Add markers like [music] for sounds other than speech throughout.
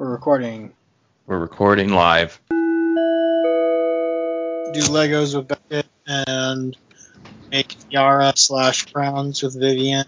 We're recording. We're recording live. Do Legos with Beckett and make Yara slash crowns with Vivian.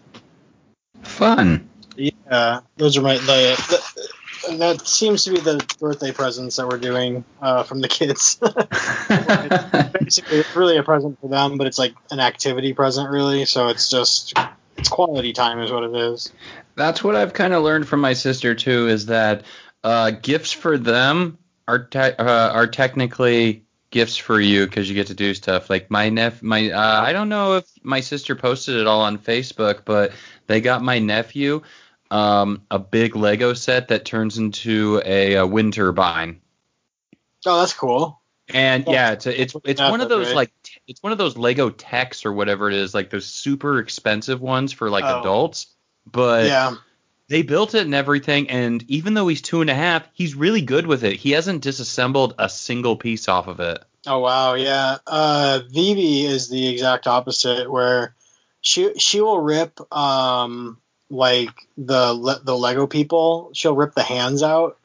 Fun. Yeah, those are my. The, the, that seems to be the birthday presents that we're doing uh, from the kids. [laughs] Basically, it's really a present for them, but it's like an activity present, really. So it's just it's quality time, is what it is. That's what I've kind of learned from my sister too. Is that uh, gifts for them are te- uh, are technically gifts for you because you get to do stuff. Like my nep, my uh, I don't know if my sister posted it all on Facebook, but they got my nephew um, a big Lego set that turns into a, a wind turbine. Oh, that's cool. And Yeah. yeah, it's a, it's it's one of those like t- it's one of those Lego techs or whatever it is, like those super expensive ones for like Oh. adults. But yeah. They built it and everything, and even though he's two and a half, he's really good with it. He hasn't disassembled a single piece off of it. Oh wow, yeah. Uh, Vivi is the exact opposite, where she she will rip um like the le- the Lego people. She'll rip the hands out.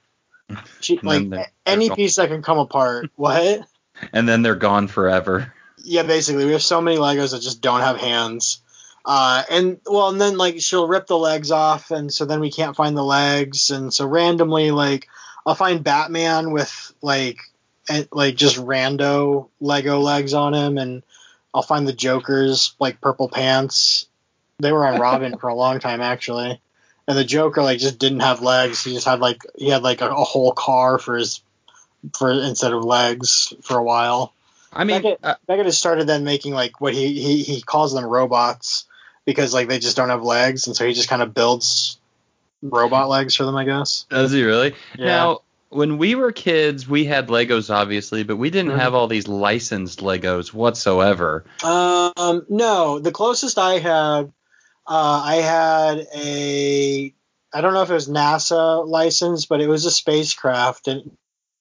She [laughs] like they're- any they're piece that can come apart. [laughs] What? And then they're gone forever. Yeah, basically, we have so many Legos that just don't have hands. Uh, and well, and then like she'll rip the legs off, and so then we can't find the legs, and so randomly like I'll find Batman with like and, like just rando Lego legs on him, and I'll find the Joker's like purple pants. They were on [laughs] Robin for a long time actually, and the Joker like just didn't have legs. He just had like he had like a, a whole car for his for instead of legs for a while. I mean, Beckett, uh, Beckett has started then making like what he, he he calls them robots because like they just don't have legs, and so he just kind of builds robot legs for them, I guess. does he really? Yeah. Now, when we were kids, we had Legos obviously, but we didn't Mhm. have all these licensed Legos whatsoever. Um, no, the closest I had, uh, I had a, I don't know if it was NASA license, but it was a spacecraft, and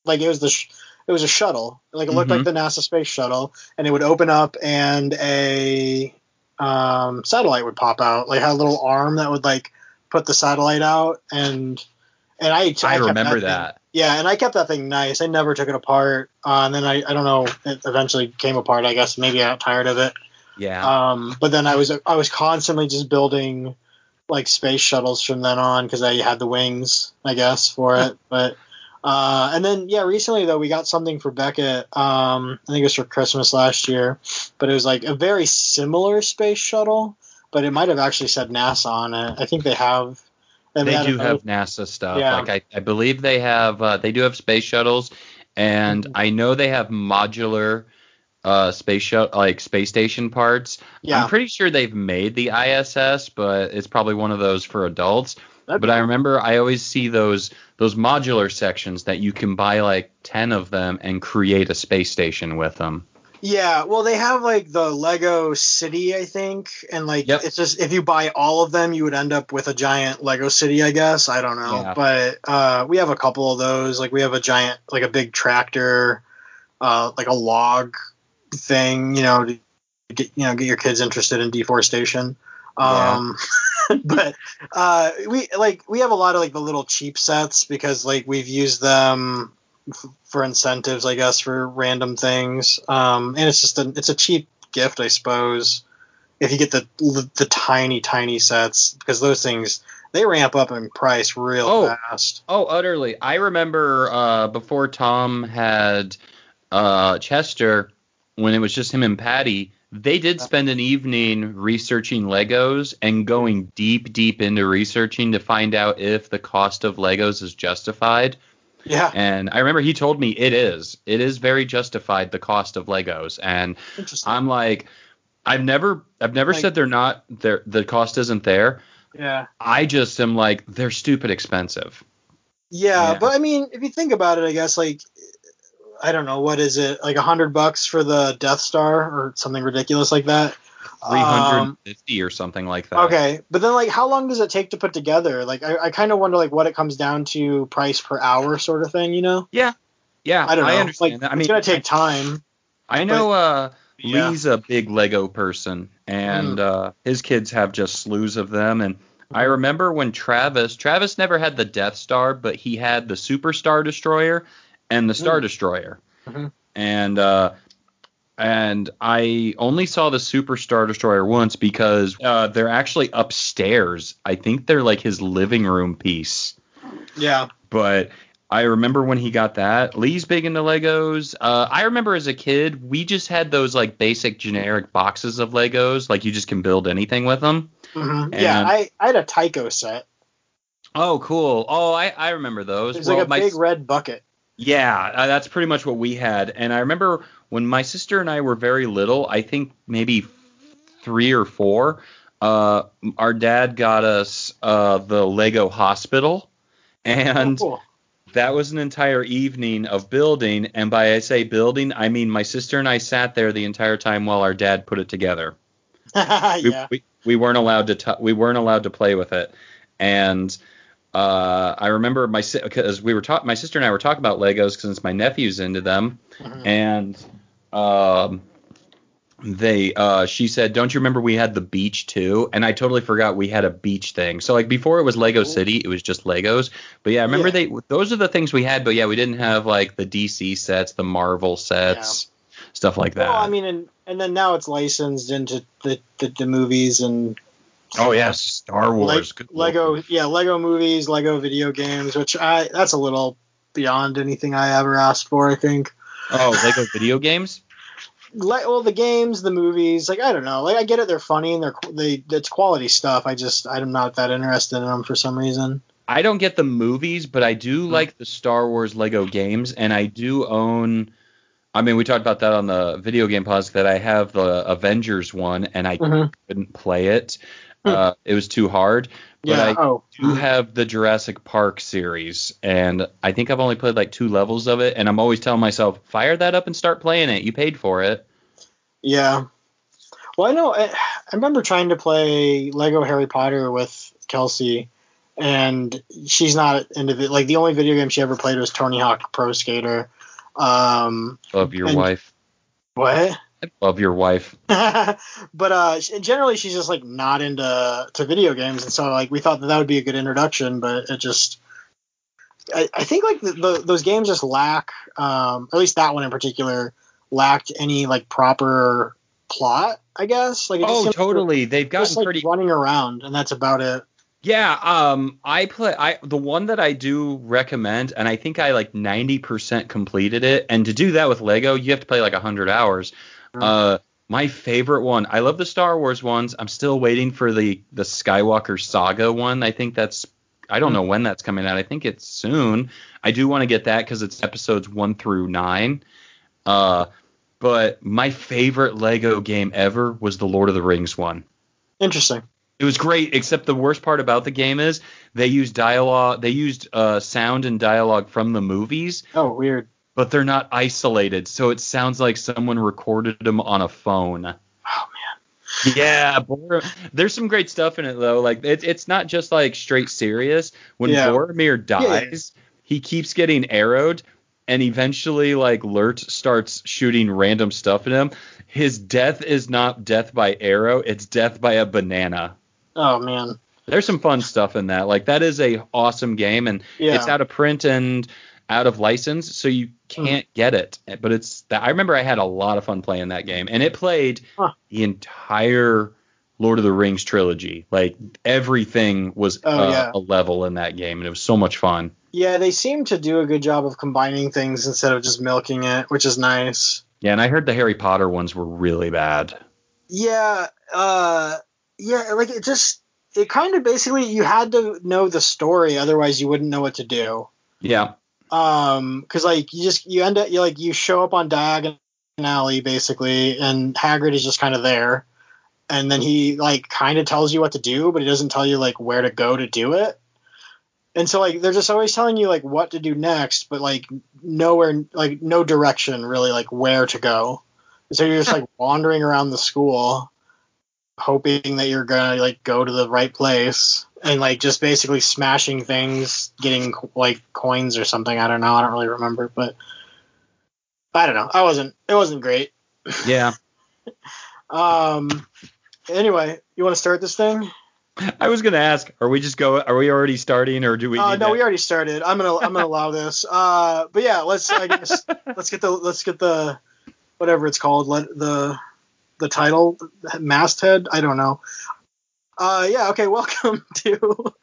like it was the, sh- it was a shuttle, like it looked Mhm. like the NASA space shuttle, and it would open up, and a um, satellite would pop out, like had a little arm that would like put the satellite out, and and I, I, kept remember thing- that. yeah, and I kept that thing nice. I never took it apart. Uh, and then I, I don't know, it eventually came apart. I guess maybe I got tired of it. Yeah. Um, but then I was I was constantly just building like space shuttles from then on because I had the wings, I guess, for it. But uh, and then yeah, recently though we got something for Beckett. Um, I think it was for Christmas last year, but it was like a very similar space shuttle, but it might have actually said NASA on it. I think they have. they do a- have NASA stuff. Yeah. Like I, I believe they have uh, they do have space shuttles, and Mhm. I know they have modular uh, space shut like space station parts. Yeah, I'm pretty sure they've made the ISS, but it's probably one of those for adults. That'd but I remember I always see those those modular sections that you can buy like ten of them and create a space station with them. Yeah, well, they have like the Lego City, I think, and like Yep. it's just if you buy all of them, you would end up with a giant Lego City, I guess. I don't know, Yeah. but uh, we have a couple of those. Like we have a giant, like a big tractor, uh, like a log thing, you know, to get you know get your kids interested in deforestation. Um, [laughs] [laughs] but uh, we like we have a lot of like the little cheap sets because like we've used them f- for incentives, I guess, for random things. Um, and it's just a it's a cheap gift, I suppose, if you get the the tiny tiny sets because those things they ramp up in price real Oh. fast. Oh, utterly. I remember uh, before Tom had uh, Chester, when it was just him and Patty, they did spend an evening researching Legos and going deep, deep into researching to find out if the cost of Legos is justified. Yeah, And I remember he told me it is. It is very justified the cost of Legos. And. I'm like, I've never, I've never Like- said they're not. They're, the cost isn't there. yeah. I just am like, they're stupid expensive. Yeah, Yeah. but I mean, if you think about it, I guess like I don't know what is it like a hundred bucks for the Death Star or something ridiculous like that. 350 Um, or something like that. Okay, but then like how long does it take to put together? Like I, I kind of wonder like what it comes down to price per hour sort of thing. You know? Yeah, Yeah, I don't know. I understand like that. I it's gonna take time. I know uh, Yeah. Lee's a big Lego person, and uh, his kids have just slews of them. And I remember when Travis Travis never had the Death Star, but he had the Super Star Destroyer and the Star Mm. Destroyer. Mhm. And uh and I only saw the Super Star Destroyer once because uh, they're actually upstairs. I think they're like his living room piece. Yeah. But I remember when he got that. Lee's big into Legos. Uh, I remember as a kid, we just had those like basic generic boxes of Legos, like you just can build anything with them. hmm Yeah, I, I had a Tyco set. Oh, cool. Oh, I, I remember those. It was Well, like a my- big red bucket. Yeah, uh, that's pretty much what we had. And I remember when my sister and I were very little, I think maybe three or four, uh, our dad got us uh, the Lego hospital. And Oh, cool. that was an entire evening of building. And by I say building, I mean my sister and I sat there the entire time while our dad put it together. [laughs] We, yeah. we, we weren't allowed to t- we weren't allowed to play with it, and uh, I remember my because we were talking my sister and I were talking about Legos since my nephew's into them, Mhm. and um, they uh, she said, "Don't you remember we had the beach too?" And I totally forgot we had a beach thing. So like before it was Lego. City, it was just Legos. But yeah, I remember Yeah. they those are the things we had. But yeah, we didn't have like the DC sets, the Marvel sets, stuff like that. Well, I mean, and, and then now it's licensed into the, the, the movies and oh yes, Star Le- Wars, Good lord. Lego, yeah, Lego movies, Lego video games, which I that's a little beyond anything I ever asked for. I think. Oh, Lego video [laughs] games. Le- well, the games, the movies, like I don't know, like I get it, they're funny and they're they it's quality stuff. I just I'm not that interested in them for some reason. I don't get the movies, but I Hmm. do like the Star Wars Lego games, and I do own. I mean, we talked about that on the video game pause that I have the Avengers one, and I Mhm. couldn't play it. [laughs] Uh, it was too hard. But Yeah. I oh. do have the Jurassic Park series, and I think I've only played like two levels of it, and I'm always telling myself, fire that up and start playing it. You paid for it. Yeah. Well, I know. I, I remember trying to play Lego Harry Potter with Kelsey, and she's not into it. Like the only video game she ever played was Tony Hawk Pro Skater. Um, Love your And- wife. what? Love your wife. [laughs] but uh, generally, she's just like not into to video games, and so like we thought that that would be a good introduction, but it just. I, I think like the, the, those games just lack, um, at least that one in particular, lacked any like proper plot. I guess. Like it just Oh, seems like totally. They've gotten just like pretty running around, and that's about it. Yeah, um, I play. I the one that I do recommend, and I think I like ninety percent completed it. And to do that with Lego, you have to play like hundred hours. Mm. Uh, my favorite one. I love the Star Wars ones. I'm still waiting for the the Skywalker Saga one. I think that's. I don't know when that's coming out. I think it's soon. I do want to get that because it's episodes one through nine. Uh, but my favorite Lego game ever was the Lord of the Rings one. Interesting. It was great, except the worst part about the game is they used dialogue, they used uh, sound and dialogue from the movies, Oh, weird. But they're not isolated, so it sounds like someone recorded them on a phone. Oh man. Yeah, there's some great stuff in it though. Like it's it's not just like straight serious. When Yeah. Boromir dies, he keeps getting arrowed, and eventually like Lurtz starts shooting random stuff at him. His death is not death by arrow; it's death by a banana. Oh man. there's some fun stuff in that. Like that is a awesome game, and Yeah. it's out of print and out of license, so you can't get it. But it's that I remember I had a lot of fun playing that game, and it played Huh. the entire Lord of the Rings trilogy. Like everything was Oh, uh, yeah. a level in that game, and it was so much fun. Yeah, they seem to do a good job of combining things instead of just milking it, which is nice. Yeah, and I heard the Harry Potter ones were really bad. Yeah, uh, yeah, like it just it kind of basically you had to know the story, otherwise you wouldn't know what to do. Yeah, Um, because like you just you end up you like you show up on Diagon Alley basically, and Hagrid is just kind of there, and then he like kind of tells you what to do, but he doesn't tell you like where to go to do it. And so like they're just always telling you like what to do next, but like nowhere like no direction really like where to go. So you're just like wandering around the school, hoping that you're gonna like go to the right place and like just basically smashing things, getting like coins or something. I don't know. I don't really remember, but I don't know. I wasn't. It wasn't great. yeah. [laughs] Um. Anyway, you want to start this thing? I was gonna ask, are we just go? Are we already starting, or do we? Uh, no, we already started. I'm gonna I'm gonna allow this. Uh, but yeah, let's I guess [laughs] let's get the let's get the whatever it's called let the the title masthead. I don't know. Uh, yeah. Okay. [laughs] Welcome to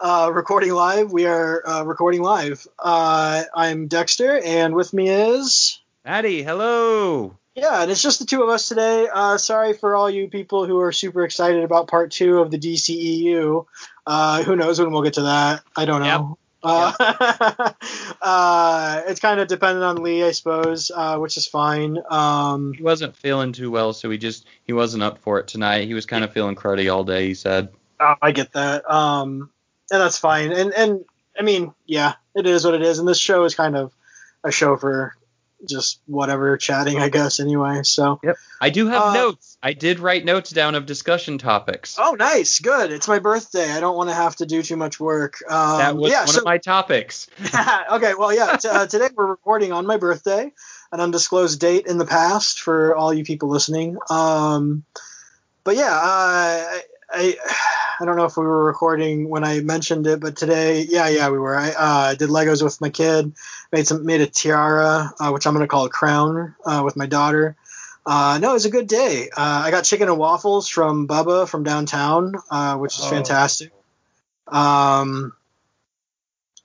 uh, recording live. We are uh, recording live. Uh, I'm Dexter, and with me is Maddie, hello. yeah, and it's just the two of us today. Uh, sorry for all you people who are super excited about part two of the DCEU. Uh, who knows when we'll get to that? I don't know. Uh, [laughs] uh, it's kind of dependent on Lee, I suppose, uh, which is fine. Um, He wasn't feeling too well, so he just he wasn't up for it tonight. He was kind of feeling cruddy all day. He said. uh, I get that, um, and that's fine. And and I mean, yeah, it is what it is. And this show is kind of a show for just whatever chatting, I guess. Anyway, so yep. I do have Uh, notes. I did write notes down of discussion topics. oh, nice, good. It's my birthday. I don't want to have to do too much work. Um, that was yeah, one so, of my topics. [laughs] [laughs] okay, well, yeah. T- uh, today we're recording on my birthday, an undisclosed date in the past for all you people listening. Um, but yeah, uh, I, [sighs] I don't know if we were recording when I mentioned it, but today, yeah, yeah, we were. I uh, did Legos with my kid, made some made a tiara, uh, which I'm gonna call a crown, uh, with my daughter. Uh, no, it was a good day. Uh, I got chicken and waffles from Bubba from downtown, uh, which is Oh. fantastic. Um,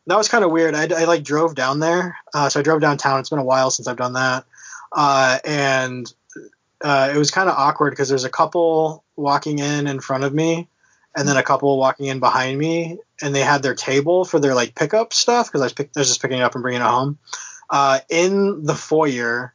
that was kind of weird. I, I like drove down there, uh, so I drove downtown. It's been a while since I've done that, uh, and uh, it was kind of awkward because there's a couple walking in in front of me, and then a couple walking in behind me, and they had their table for their like pickup stuff because I was, pick, I was just picking it up and bringing it home uh, in the foyer,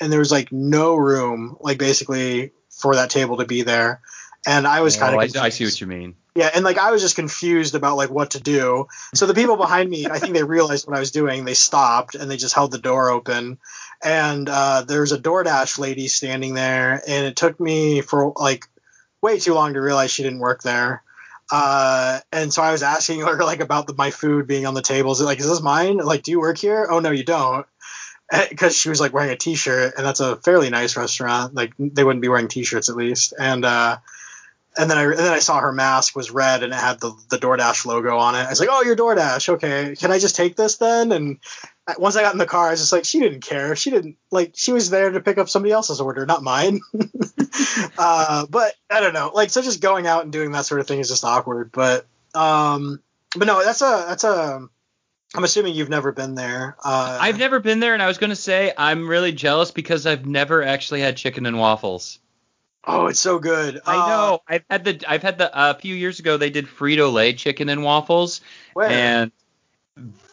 and there was like no room, like basically for that table to be there, and I was kind Oh, of I, I see what you mean. yeah, and like I was just confused about like what to do. So the people behind me, I think they realized what I was doing. They stopped and they just held the door open. And uh, there's a DoorDash lady standing there, and it took me for like way too long to realize she didn't work there. Uh, and so I was asking her like about the, my food being on the tables. Like, is this mine? Like, do you work here? Oh no, you don't. Because she was like wearing a T-shirt, and that's a fairly nice restaurant. Like they wouldn't be wearing T-shirts at least. And uh, and then I and then I saw her mask was red and it had the the DoorDash logo on it. I was like, "Oh, you're DoorDash. Okay, can I just take this then?" And once I got in the car, I was just like, "She didn't care. She didn't like. She was there to pick up somebody else's order, not mine." [laughs] uh, but I don't know. Like, so just going out and doing that sort of thing is just awkward. But um, but no, that's a that's a. I'm assuming you've never been there. Uh, I've never been there, and I was going to say I'm really jealous because I've never actually had chicken and waffles. oh, it's so good. I Uh, know. I've had the I've had the a few years ago they did Frito Lay chicken and waffles, where? and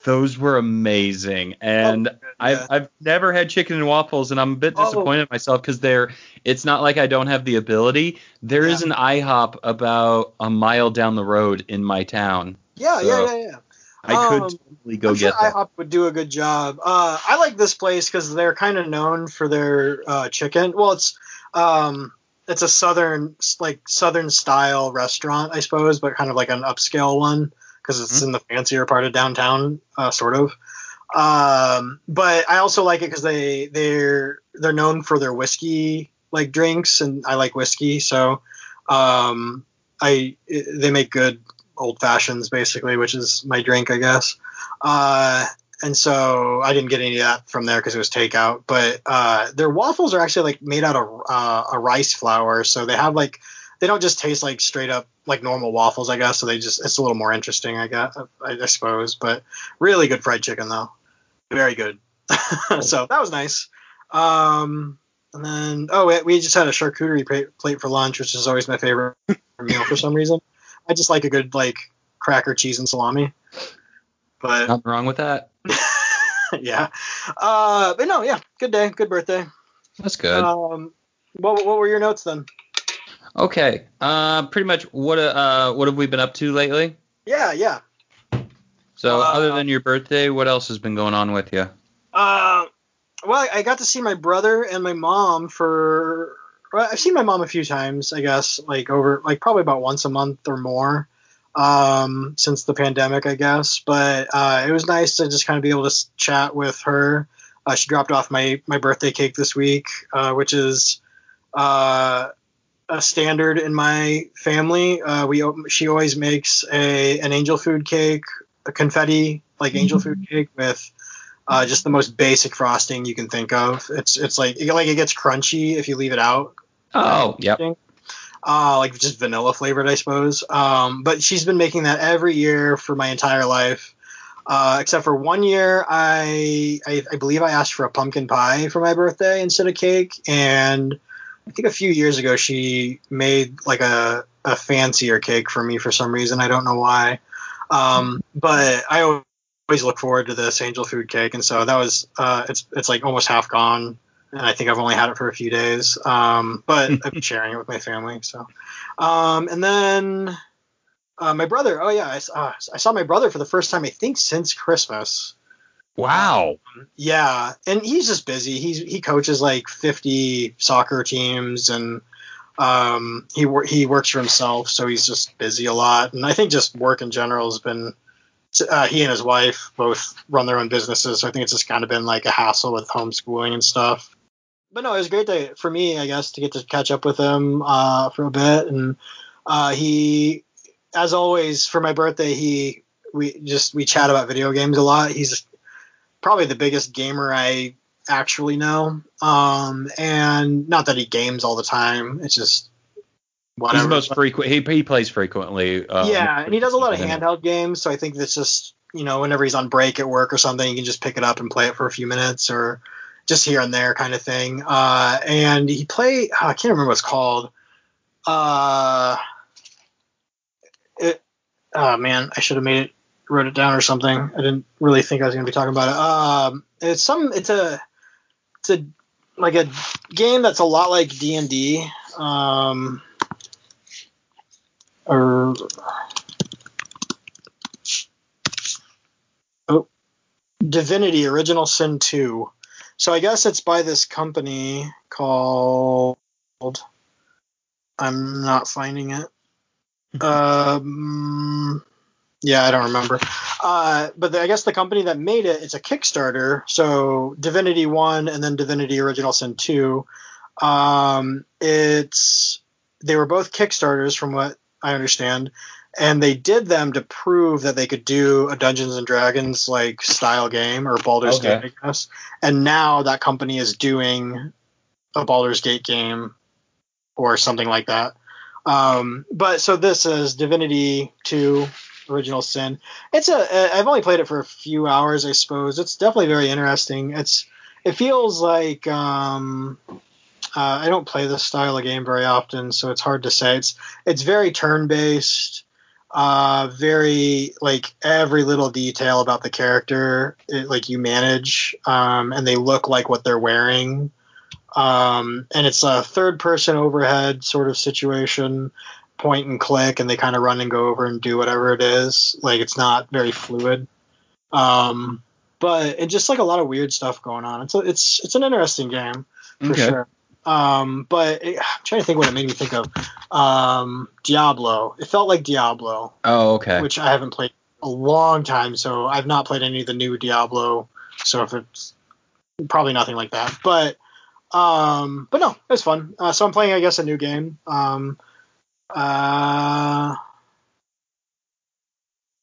those were amazing. And Oh, I've. I've never had chicken and waffles, and I'm a bit Oh. disappointed in myself because they're. It's not like I don't have the ability. There is Yeah. an IHOP about a mile down the road in my town. yeah, yeah, so- yeah, yeah. I Um, could totally go I'm get that. IHOP would do a good job. Uh, I like this place because they're kind of known for their uh, chicken. Well, it's um, it's a southern like southern style restaurant, I suppose, but kind of like an upscale one because it's Mhm. in the fancier part of downtown, uh, sort of. Um, but I also like it because they they're they're known for their whiskey like drinks, and I like whiskey, so um, I they make good old fashions basically, which is my drink, I guess. Uh, and so I didn't get any of that from there because it was takeout. But uh, their waffles are actually like made out of uh, a rice flour, so they have like they don't just taste like straight up like normal waffles, I guess. So they just it's a little more interesting, I guess, I, I suppose. But really good fried chicken though, very good. [laughs] so that was nice. Um, and then oh, we, we just had a charcuterie plate for lunch, which is always my favorite [laughs] meal for some reason. I just like a good like cracker, cheese, and salami. But Nothing wrong with that. [laughs] yeah, uh, but no, yeah, good day, good birthday. That's good. Um, what what were your notes then? Okay. Uh, pretty much what uh what have we been up to lately? Yeah, yeah. So Uh, other than your birthday, what else has been going on with you? Uh, well, I got to see my brother and my mom for. Well, I've seen my mom a few times, I guess, like over, like probably about once a month or more, um, since the pandemic, I guess. But uh, it was nice to just kind of be able to chat with her. Uh, she dropped off my my birthday cake this week, uh, which is uh, a standard in my family. Uh, we she always makes a an angel food cake, a confetti like angel food cake with uh, just the most basic frosting you can think of. It's it's like like it gets crunchy if you leave it out. Oh, yeah. Uh, like just vanilla flavored, I suppose. Um, but she's been making that every year for my entire life. Uh, except for one year, I, I, I believe I asked for a pumpkin pie for my birthday instead of cake, and I think a few years ago she made like a a fancier cake for me for some reason. I don't know why. Um, but I always look forward to this angel food cake, and so that was uh, it's it's like almost half gone, and I think I've only had it for a few days. Um, but [laughs] I've been sharing it with my family. So, um, and then uh, my brother. Oh yeah, I, uh, I saw my brother for the first time I think since Christmas. Wow. Yeah, and he's just busy. He's he coaches like 50 soccer teams and um, he wor- he works for himself, so he's just busy a lot. And I think just work in general has been. Uh, he and his wife both run their own businesses, so I think it's just kind of been like a hassle with homeschooling and stuff. But no, it was great to, for me, I guess, to get to catch up with him uh, for a bit. And uh, he, as always, for my birthday, he we just we chat about video games a lot. He's probably the biggest gamer I actually know. Um, and not that he games all the time. It's just whatever. He's the most frequent. He, he plays frequently. Um, yeah, and he does a lot of handheld games. So I think that's just you know whenever he's on break at work or something, you can just pick it up and play it for a few minutes or just here and there kind of thing. Uh, and he play. Oh, I can't remember what's called. Uh, it. Oh man, I should have made it wrote it down or something. I didn't really think I was going to be talking about it. Um, it's some. It's a. It's a like a game that's a lot like D and D. Um, or oh, Divinity: Original Sin Two. So I guess it's by this company called. I'm not finding it. [laughs] Um, yeah, I don't remember. Uh, but the, I guess the company that made it, it's a Kickstarter. So Divinity One and then Divinity Original Sin Two. Um, it's they were both Kickstarters, from what I understand, and they did them to prove that they could do a Dungeons and Dragons like style game or Baldur's Okay. Gate, I guess. And now that company is doing a Baldur's Gate game or something like that. Um, but so this is Divinity 2 Original Sin. It's a I've only played it for a few hours, I suppose. It's definitely very interesting. It's it feels like um, uh, I don't play this style of game very often, so it's hard to say. It's it's very turn based, uh, very like every little detail about the character, it, like you manage, um, and they look like what they're wearing. Um, and it's a third person overhead sort of situation, point and click, and they kind of run and go over and do whatever it is. Like it's not very fluid. Um, but and just like a lot of weird stuff going on. It's a, it's it's an interesting game for Okay. sure. Um, but it, I'm trying to think what it made me think of. Um, Diablo. It felt like Diablo, Oh, okay. which I haven't played a long time, so I've not played any of the new Diablo. So if it's probably nothing like that, but um, but no, it was fun. Uh, so I'm playing, I guess, a new game. Um, uh,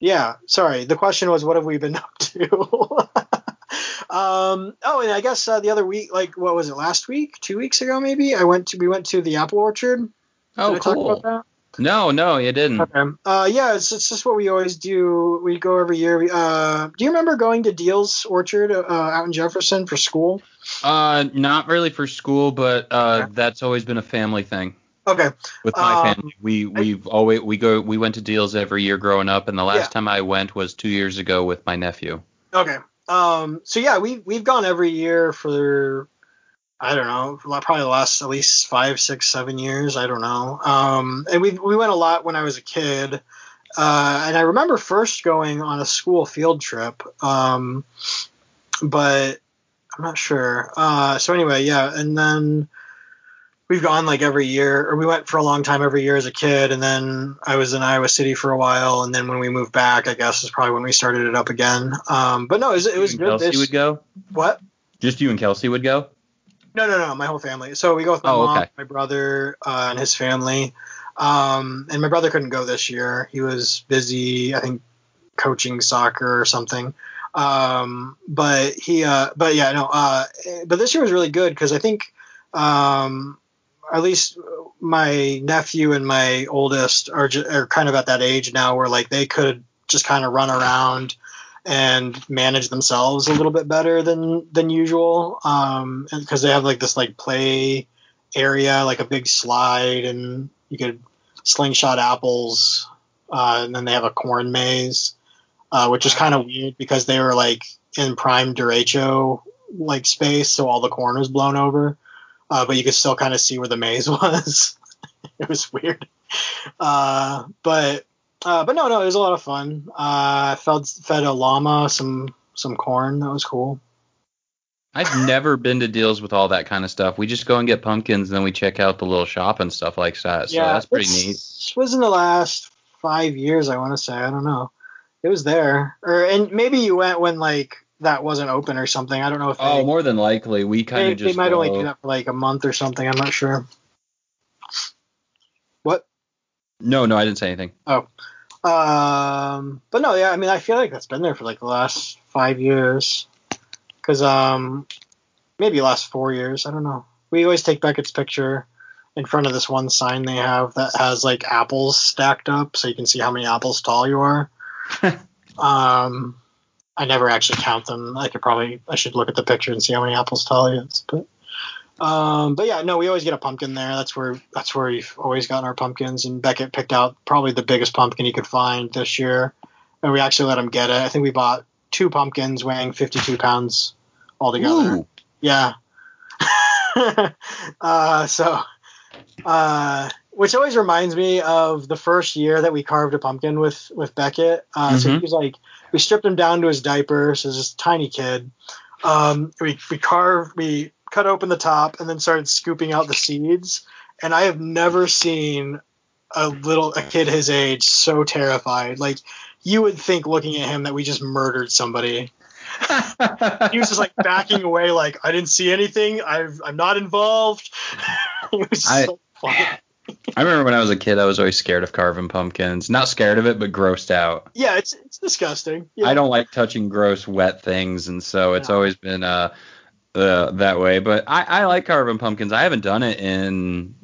yeah. Sorry, the question was, what have we been [laughs] up to? [laughs] um, oh, and I guess uh, the other week, like what was it, last week, two weeks ago, maybe? I went to we went to the apple orchard. oh, Did I talk cool. about that? No, no, you didn't. Okay. Uh, yeah, it's, it's just what we always do. We go every year. We, uh, do you remember going to Deal's Orchard uh, out in Jefferson for school? Uh, not really for school, but uh, Okay. that's always been a family thing Okay. with my Um, family. We we've always we go we went to Deal's every year growing up, and the last Yeah. time I went was two years ago with my nephew. Okay. Um, so yeah, we we've gone every year for I don't know, probably the last at least five, six, seven years. I don't know. Um, and we we went a lot when I was a kid. Uh, and I remember first going on a school field trip. Um, but I'm not sure. Uh, so anyway, yeah, and then we've gone like every year, or we went for a long time every year as a kid, and then I was in Iowa City for a while, and then when we moved back, I guess is probably when we started it up again. Um, but no, it was, it was You good. Kelsey This- would go. what? Just you and Kelsey would go. No, no, no, my whole family. So we go with my Oh, mom, okay. my brother, uh, and his family. Um, and my brother couldn't go this year. He was busy, I think, coaching soccer or something. Um, but he, uh, but yeah, no, uh, but this year was really good because I think, um, at least my nephew and my oldest are, ju- are kind of at that age now where like they could just kind of run around and manage themselves a little bit better than than usual um because they have like this like play area like a big slide and you could slingshot apples uh, and then they have a corn maze uh, which is kind of weird because they were like in prime derecho like space so all the corn was blown over uh, but you could still kind of see where the maze [laughs] was it was weird uh, but uh, but no, no, it was a lot of fun. Uh, I fed fed a llama some some corn. That was cool. I've never been to Deal's with all that kind of stuff. We just go and get pumpkins, and then we check out the little shop and stuff like that. So that's pretty neat. It was in the last five years. I want to say. I don't know. It was there, or and maybe you went when like that wasn't open or something. I don't know if they, Oh, more than likely, we kind of just they might only do that for like a month or something. I'm not sure. What? No, no, I didn't say anything. Oh, Um, but no, yeah, I mean, I feel like that's been there for like the last five years, because um, maybe last four years. I don't know. We always take Beckett's picture in front of this one sign they have that has like apples stacked up, so you can see how many apples tall you are. [laughs] um, I never actually count them. I could probably I should look at the picture and see how many apples tall he is, but. Um, but yeah, no, we always get a pumpkin there. That's where that's where we've always gotten our pumpkins. And Beckett picked out probably the biggest pumpkin he could find this year, and we actually let him get it. I think we bought two pumpkins weighing 52 pounds altogether. Ooh. Yeah. [laughs] uh, so, uh, which always reminds me of the first year that we carved a pumpkin with with Beckett. Uh, So he was like, we stripped him down to his diaper, so he's just a tiny kid. Um, we we carved, we cut open the top, and then started scooping out the seeds. And I have never seen a little a kid his age so terrified. Like you would think looking at him that we just murdered somebody he was just like [laughs] backing away, like I didn't see anything. I've, I'm not involved. [laughs] it was I- so funny. I remember when I was a kid, I was always scared of carving pumpkins. Not scared of it, but grossed out. Yeah, it's it's disgusting. Yeah. I don't like touching gross, wet things, and so it's No. always been uh, uh that way. But I, I like carving pumpkins. I haven't done it in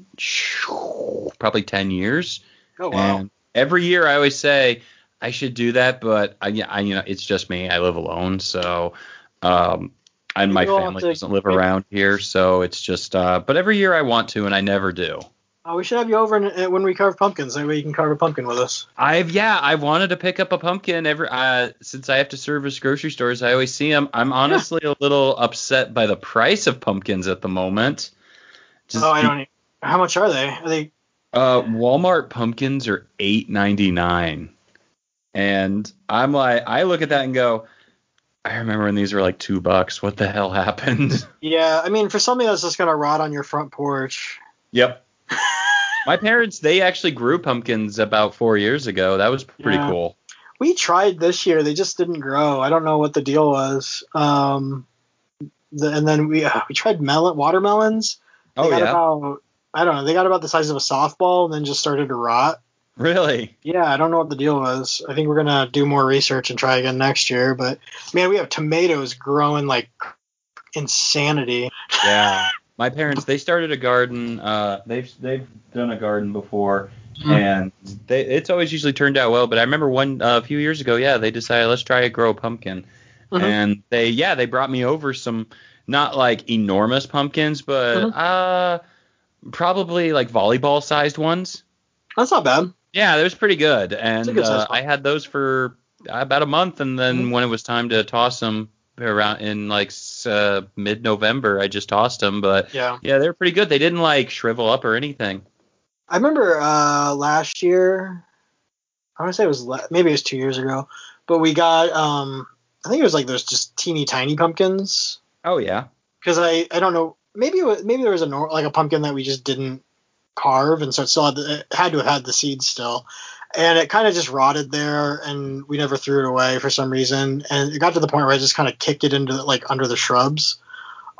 probably ten years. Oh wow. And every year I always say I should do that, but I, I you know it's just me. I live alone, so um, and my family doesn't live around here, so it's just. Uh, but every year I want to, and I never do. Oh, we should have you over in, uh, when we carve pumpkins. That way you can carve a pumpkin with us. I've yeah, I've wanted to pick up a pumpkin ever uh, since I have to service grocery stores. I always see them. I'm honestly a little upset by the price of pumpkins at the moment. Just oh, I don't. Even, how much are they? Are they? Uh, Walmart pumpkins are eight ninety nine, and I'm like, I look at that and go, I remember when these were like two bucks. What the hell happened? [laughs] Yeah, I mean, for something that's just gonna rot on your front porch. yep. [laughs] My parents, they actually grew pumpkins about four years ago. That was pretty Yeah. cool. We tried this year. They just didn't grow. I don't know what the deal was. Um, the, and then we uh, we tried melon watermelons. They Oh got yeah, about I don't know. They got about the size of a softball and then just started to rot. really? Yeah, I don't know what the deal was. I think we're gonna do more research and try again next year. But man, we have tomatoes growing like insanity. Yeah. [laughs] My parents, they started a garden. Uh, they've they've done a garden before, Hmm. and they it's always usually turned out well. But I remember one uh, a few years ago, yeah, they decided let's try to grow a pumpkin, Mhm. and they yeah they brought me over some not like enormous pumpkins, but Mhm. uh probably like volleyball sized ones. That's not bad. Yeah, that was pretty good, and good uh, I had those for about a month, and then Mhm. when it was time to toss them around in like s- uh, mid November, I just tossed them, but. Yeah, Yeah, they're pretty good. They didn't like shrivel up or anything. I remember uh, last year. I want to say it was le- maybe it was two years ago, but we got um I think it was like those just teeny tiny pumpkins Oh yeah. because I I don't know maybe it was, maybe there was a nor- like a pumpkin that we just didn't carve and so it still had the, it had to have had the seeds still and it kind of just rotted there and we never threw it away for some reason and it got to the point where I just kind of kicked it into like under the shrubs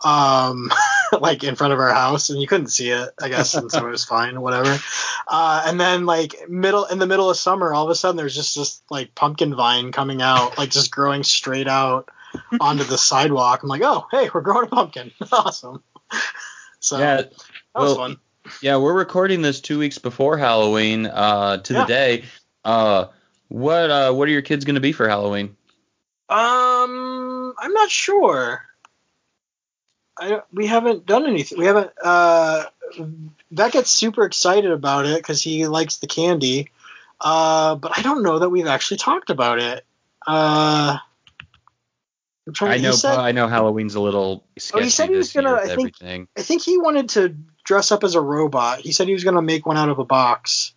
um, [laughs] like in front of our house, and you couldn't see it, I guess, and so it was fine, whatever. Uh, and then like middle in the middle of summer, all of a sudden there's just this like pumpkin vine coming out, like just growing straight out onto the sidewalk. I'm like, oh, hey, we're growing a pumpkin, [laughs] awesome. So yeah, that was fun. Yeah, we're recording this two weeks before Halloween, uh, to Yeah. the day. Uh, what uh, what are your kids gonna be for Halloween? Um, I'm not sure. I we haven't done anything. We haven't. Uh, Beckett's super excited about it because he likes the candy. Uh, but I don't know that we've actually talked about it. Uh. I he know said- I know Halloween's a little sketchy said he was gonna- I think- everything. I think he wanted to dress up as a robot. He said he was going to make one out of a box.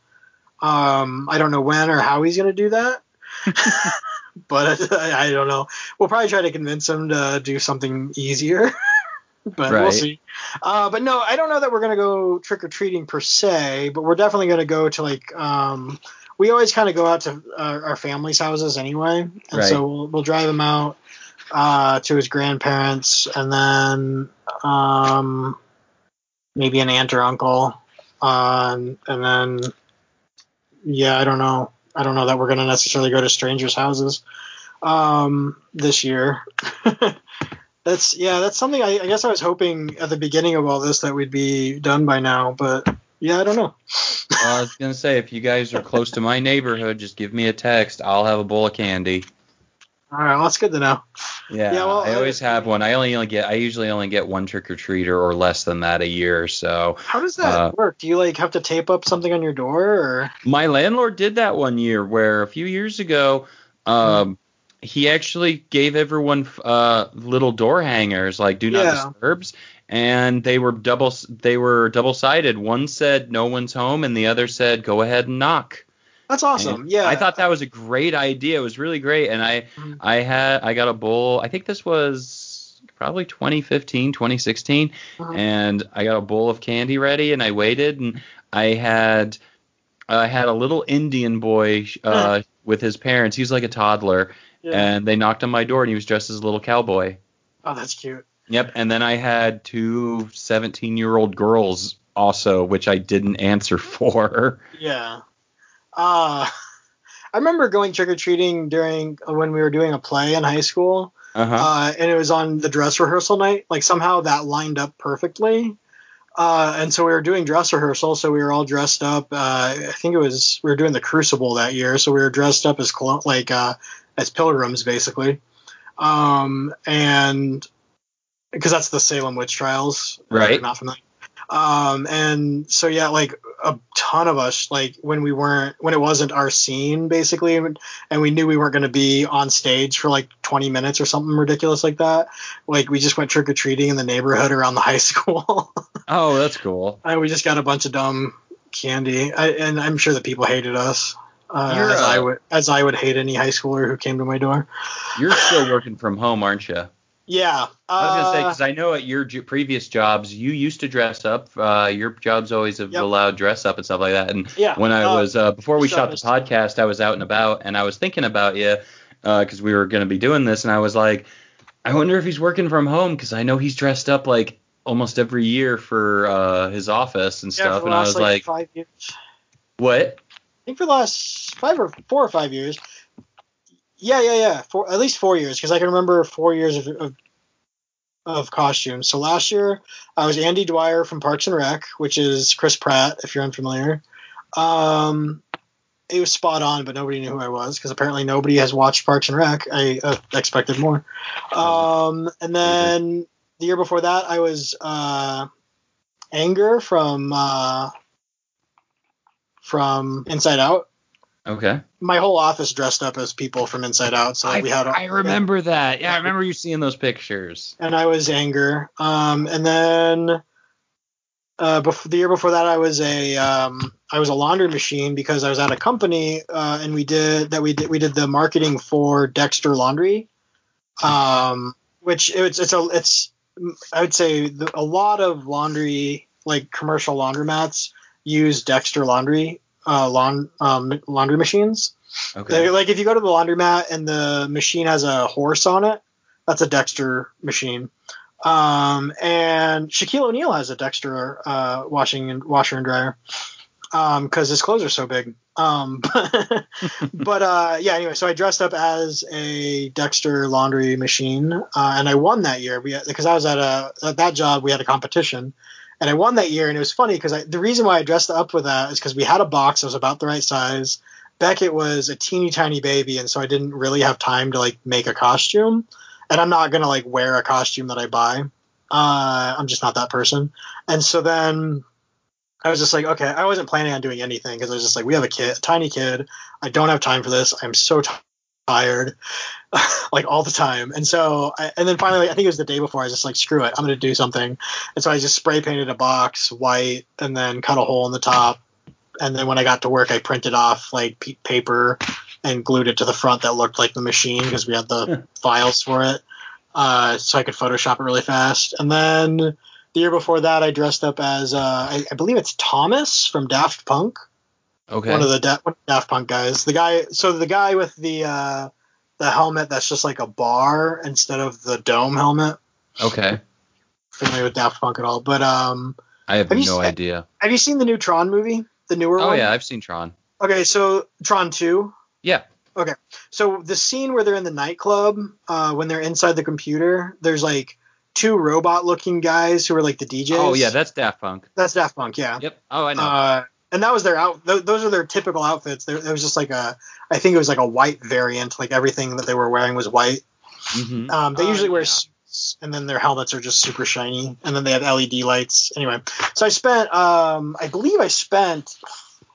Um, I don't know when or how he's going to do that. [laughs] but I, I don't know. We'll probably try to convince him to do something easier. [laughs] but we'll see. Uh, but no, I don't know that we're going to go trick or treating per se, but we're definitely going to go to like, um, we always kind of go out to uh, our family's houses anyway. And Right. so we'll, we'll drive him out uh, to his grandparents and then um, maybe an aunt or uncle. Um, and then, yeah, I don't know. I don't know that we're going to necessarily go to strangers' houses um, this year. [laughs] that's yeah, that's something I, I guess I was hoping at the beginning of all this that we'd be done by now, but yeah, I don't know. Well, I was gonna say if you guys are close to my neighborhood, just give me a text. I'll have a bowl of candy. All right, well, that's good to know. Yeah, Yeah, well, I always I- have one. I only, only get I usually only get one trick or treater or less than that a year. So How does that Uh, work? Do you like have to tape up something on your door, or my landlord did that one year where a few years ago, um, he actually gave everyone uh little door hangers like do not Yeah. disturbs, and they were double they were double sided. One said no one's home, and the other said go ahead and knock. That's awesome? And yeah, I thought that was a great idea. It was really great, and I Mhm. I had I got a bowl. I think this was probably 2015, 2016, Uh-huh. and I got a bowl of candy ready, and I waited, and I had I had a little Indian boy uh, with his parents. He was like a toddler, Yeah. and they knocked on my door, and he was dressed as a little cowboy. Oh, that's cute. Yep, and then I had two 17 year old girls also, which I didn't answer [laughs] for. Yeah. Uh, [laughs] I remember going trick or treating during when we were doing a play in high school, Uh-huh. uh, and it was on the dress rehearsal night. Like somehow that lined up perfectly. Uh, and so we were doing dress rehearsal, so we were all dressed up. Uh, I think it was we were doing the Crucible that year, so we were dressed up as like uh, as pilgrims basically. Um, and because that's the Salem witch trials, if Right. you're Not familiar. Um, and so yeah, like a ton of us, like when we weren't, when it wasn't our scene, basically, and we knew we weren't going to be on stage for like 20 minutes or something ridiculous like that. Like we just went trick or treating in the neighborhood around the [laughs] high school, oh, that's cool. and we just got a bunch of dumb candy. I, and I'm sure the people hated us. Uh, as I uh, would, as I would hate any high schooler who came to my door. You're still working from home, aren't you? Yeah, I was gonna say uh, because I know at your j- previous jobs you used to dress up. Uh, your jobs always have Yep. allowed dress up and stuff like that. And yeah. when I uh, was uh, before we shot the podcast, I was out and about, and I was thinking about you because we were gonna be doing this, and I was like, I wonder if he's working from home because I know he's dressed up like almost every year for uh, his office and yeah, stuff. And I was like, five years. what? I think for the last five or four or five years. Yeah, yeah, yeah. For at least four years, because I can remember four years of, of of costumes. So last year I was Andy Dwyer from Parks and Rec, which is Chris Pratt, if you're unfamiliar. Um, it was spot on, but nobody knew who I was because apparently nobody has watched Parks and Rec. I uh, expected more. Um, and then the year before that, I was uh, Anger from uh, from Inside Out. Okay. My whole office dressed up as people from Inside Out, so I, we had. I remember that. Yeah, I remember you seeing those pictures. and I was Anger. Um, and then uh, before, the year before that, I was a um, I was a laundry machine because I was at a company uh, and we did that we did we did the marketing for Dexter Laundry, um, which it's it's a it's I would say the, a lot of laundry like commercial laundromats use Dexter Laundry uh, lawn um, laundry machines. Okay. They- like if you go to the laundromat and the machine has a horse on it, that's a Dexter machine. Um, and Shaquille O'Neal has a Dexter uh, washing and washer and dryer because um, his clothes are so big. Um, [laughs] but uh, yeah, anyway, so I dressed up as a Dexter laundry machine, uh, and I won that year because I was at a at that job. We had a competition, and I won that year. And it was funny because the reason why I dressed up with that is because we had a box that was about the right size. Beckett was a teeny tiny baby, and so I didn't really have time to like make a costume. And I'm not gonna like wear a costume that I buy. Uh, I'm just not that person. And so then I was just like, okay, I wasn't planning on doing anything because I was just like, we have a kid, a tiny kid. I don't have time for this. I'm so tired, [laughs] like all the time. And so, I, and then finally, I think it was the day before, I was just like, screw it, I'm going to do something. And so I just spray painted a box white and then cut a hole in the top. And then when I got to work, I printed off like p- paper and glued it to the front that looked like the machine because we had the files for it. Uh, so I could Photoshop it really fast. And then the year before that, I dressed up as uh, I, I, believe it's Thomas from Daft Punk. Okay. One of the da- Daft Punk guys. The guy. So the guy with the uh, the helmet that's just like a bar instead of the dome helmet. Okay. Familiar with Daft Punk at all? But um. I have, have no idea. Have you seen the new Tron movie? The newer oh, one? Oh yeah, I've seen Tron. Okay, so Tron two. Yeah. Okay, so the scene where they're in the nightclub, uh, when they're inside the computer, there's like two robot looking guys who are like the DJs. Oh yeah, that's Daft Punk. That's Daft Punk, yeah. Yep. Oh, I know. Uh, and that was their out. Th- those are their typical outfits. There, there was just like a, I think it was like a white variant. Like everything that they were wearing was white. Mm-hmm. Um, they uh, usually wear yeah. suits, and then their helmets are just super shiny, and then they have LED lights. Anyway, so I spent, um, I believe I spent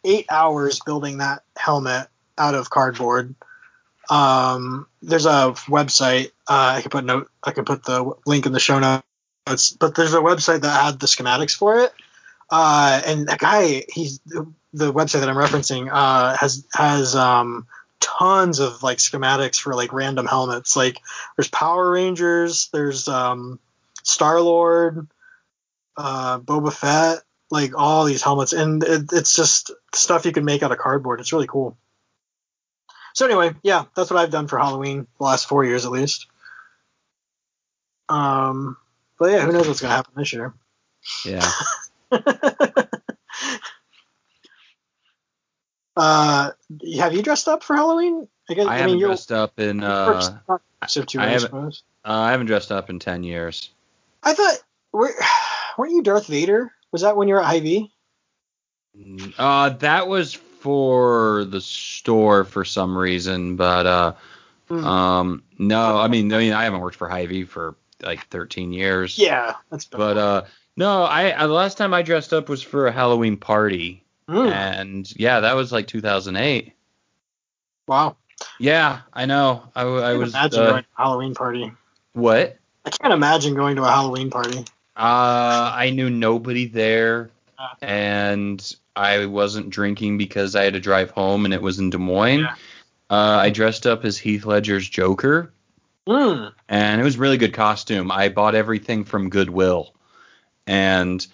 eight hours building that helmet out of cardboard. Um, there's a website. Uh, I can put note. I can put the link in the show notes. But there's a website that had the schematics for it. Uh, and that guy, he's the website that I'm referencing. Uh, has has um, tons of like schematics for like random helmets. Like there's Power Rangers. There's um, Star Lord, uh, Boba Fett. Like all these helmets, and it, it's just stuff you can make out of cardboard. It's really cool. So anyway, yeah, that's what I've done for Halloween the last four years at least. Um, but yeah, who knows what's gonna happen this year? Yeah. [laughs] [laughs] uh, have you dressed up for Halloween? I, guess, I, I haven't mean, dressed up in. Uh, so two I, I, haven't, uh, I haven't dressed up in ten years. I thought, were, [sighs] weren't you Darth Vader? Was that when you were at Hy-Vee? Uh, that was for the store for some reason, but uh, mm. um, no, I mean, I mean, I haven't worked for Hy-Vee for like 13 years. Yeah, that's. But uh, no, I, I the last time I dressed up was for a Halloween party, mm. and yeah, that was like 2008. Wow. Yeah, I know. I, I, I was. Imagine uh, going to a Halloween party. What? I can't imagine going to a Halloween party. Uh, I knew nobody there, and I wasn't drinking because I had to drive home and it was in Des Moines. Yeah. Uh, I dressed up as Heath Ledger's Joker, mm. and it was a really good costume. I bought everything from Goodwill, and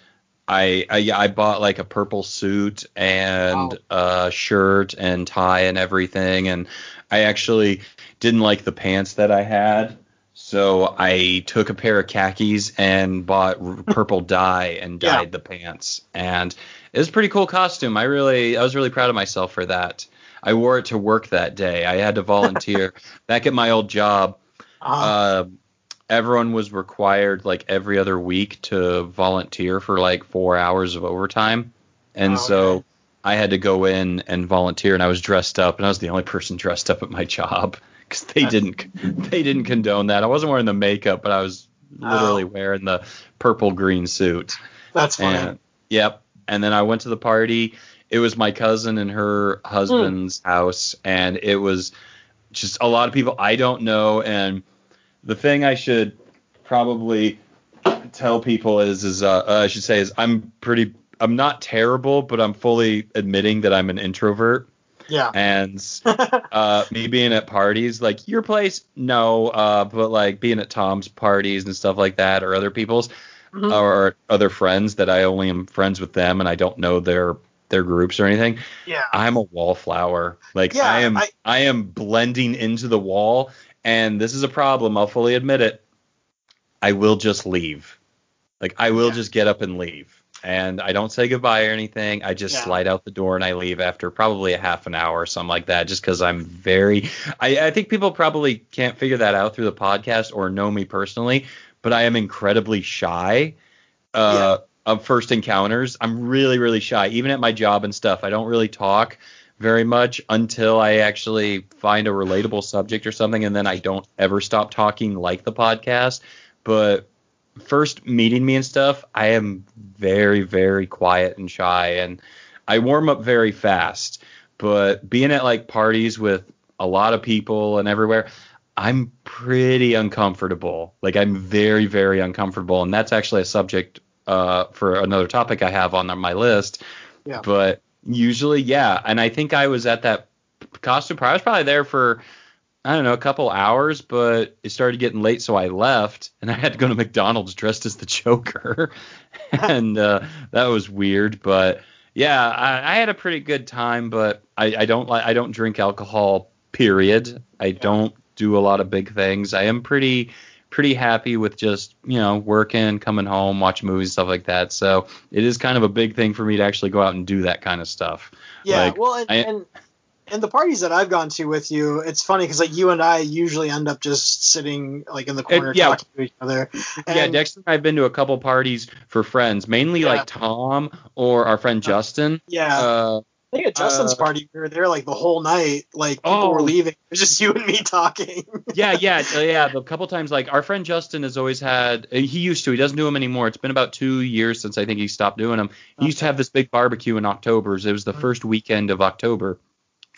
I I, I bought like a purple suit and wow. a shirt and tie and everything, and I actually didn't like the pants that I had. So I took a pair of khakis and bought [laughs] purple dye and dyed yeah. the pants. And it was a pretty cool costume. I really, I was really proud of myself for that. I wore it to work that day. I had to volunteer [laughs] back at my old job. Uh-huh. Uh, everyone was required like every other week to volunteer for like four hours of overtime, and oh, okay. so I had to go in and volunteer. And I was dressed up, and I was the only person dressed up at my job because they didn't they didn't condone that. I wasn't wearing the makeup, but I was literally oh. wearing the purple green suit. That's funny. And, yep. And then I went to the party. It was my cousin and her husband's mm. house, and it was just a lot of people I don't know. And the thing I should probably tell people is, is uh, uh, I should say is I'm pretty. I'm not terrible, but I'm fully admitting that I'm an introvert. Yeah. And [laughs] uh, me being at parties, like your place, no, uh, but like being at Tom's parties and stuff like that, or other people's, mm-hmm. or other friends that I only am friends with them and I don't know their their groups or anything. Yeah. I'm a wallflower. Like yeah, I am I, I am blending into the wall and this is a problem, I'll fully admit it. I will just leave. Like I will Yeah. just get up and leave. And I don't say goodbye or anything. I just Yeah. slide out the door and I leave after probably a half an hour or something like that, just because I'm very. I, I think people probably can't figure that out through the podcast or know me personally, but I am incredibly shy uh, of first encounters. I'm really, really shy, even at my job and stuff. I don't really talk very much until I actually find a relatable subject or something, and then I don't ever stop talking like the podcast. But first meeting me and stuff, I am very, very quiet and shy, and I warm up very fast. But being at like parties with a lot of people and everywhere, I'm pretty uncomfortable. Like I'm very, very uncomfortable, and that's actually a subject uh, for another topic I have on my list. Yeah. But usually, yeah, and I think I was at that costume party. I was probably there for I don't know a couple hours, but it started getting late, so I left, and [laughs] I had to go to McDonald's dressed as the Joker, [laughs] and uh, that was weird. But yeah, I, I had a pretty good time, but I, I don't like I don't drink alcohol. Period. I don't do a lot of big things. I am pretty pretty happy with just you know working, coming home, watch movies, stuff like that. So it is kind of a big thing for me to actually go out and do that kind of stuff. Yeah, Like, well, and, I- and and the parties that I've gone to with you, it's funny because like you and I usually end up just sitting like in the corner yeah. talking to each other. yeah, And- Dexter and I've been to a couple parties for friends, mainly Yeah. like Tom or our friend Justin. Yeah, Uh, I think at Justin's uh, party we were there like the whole night. Like people Oh. were leaving. It was just you and me talking. [laughs] yeah, yeah, yeah. A couple times, like our friend Justin has always had. He used to. He doesn't do them anymore. It's been about two years since I think he stopped doing them. He used to have this big barbecue in October's. It was the Mhm. first weekend of October,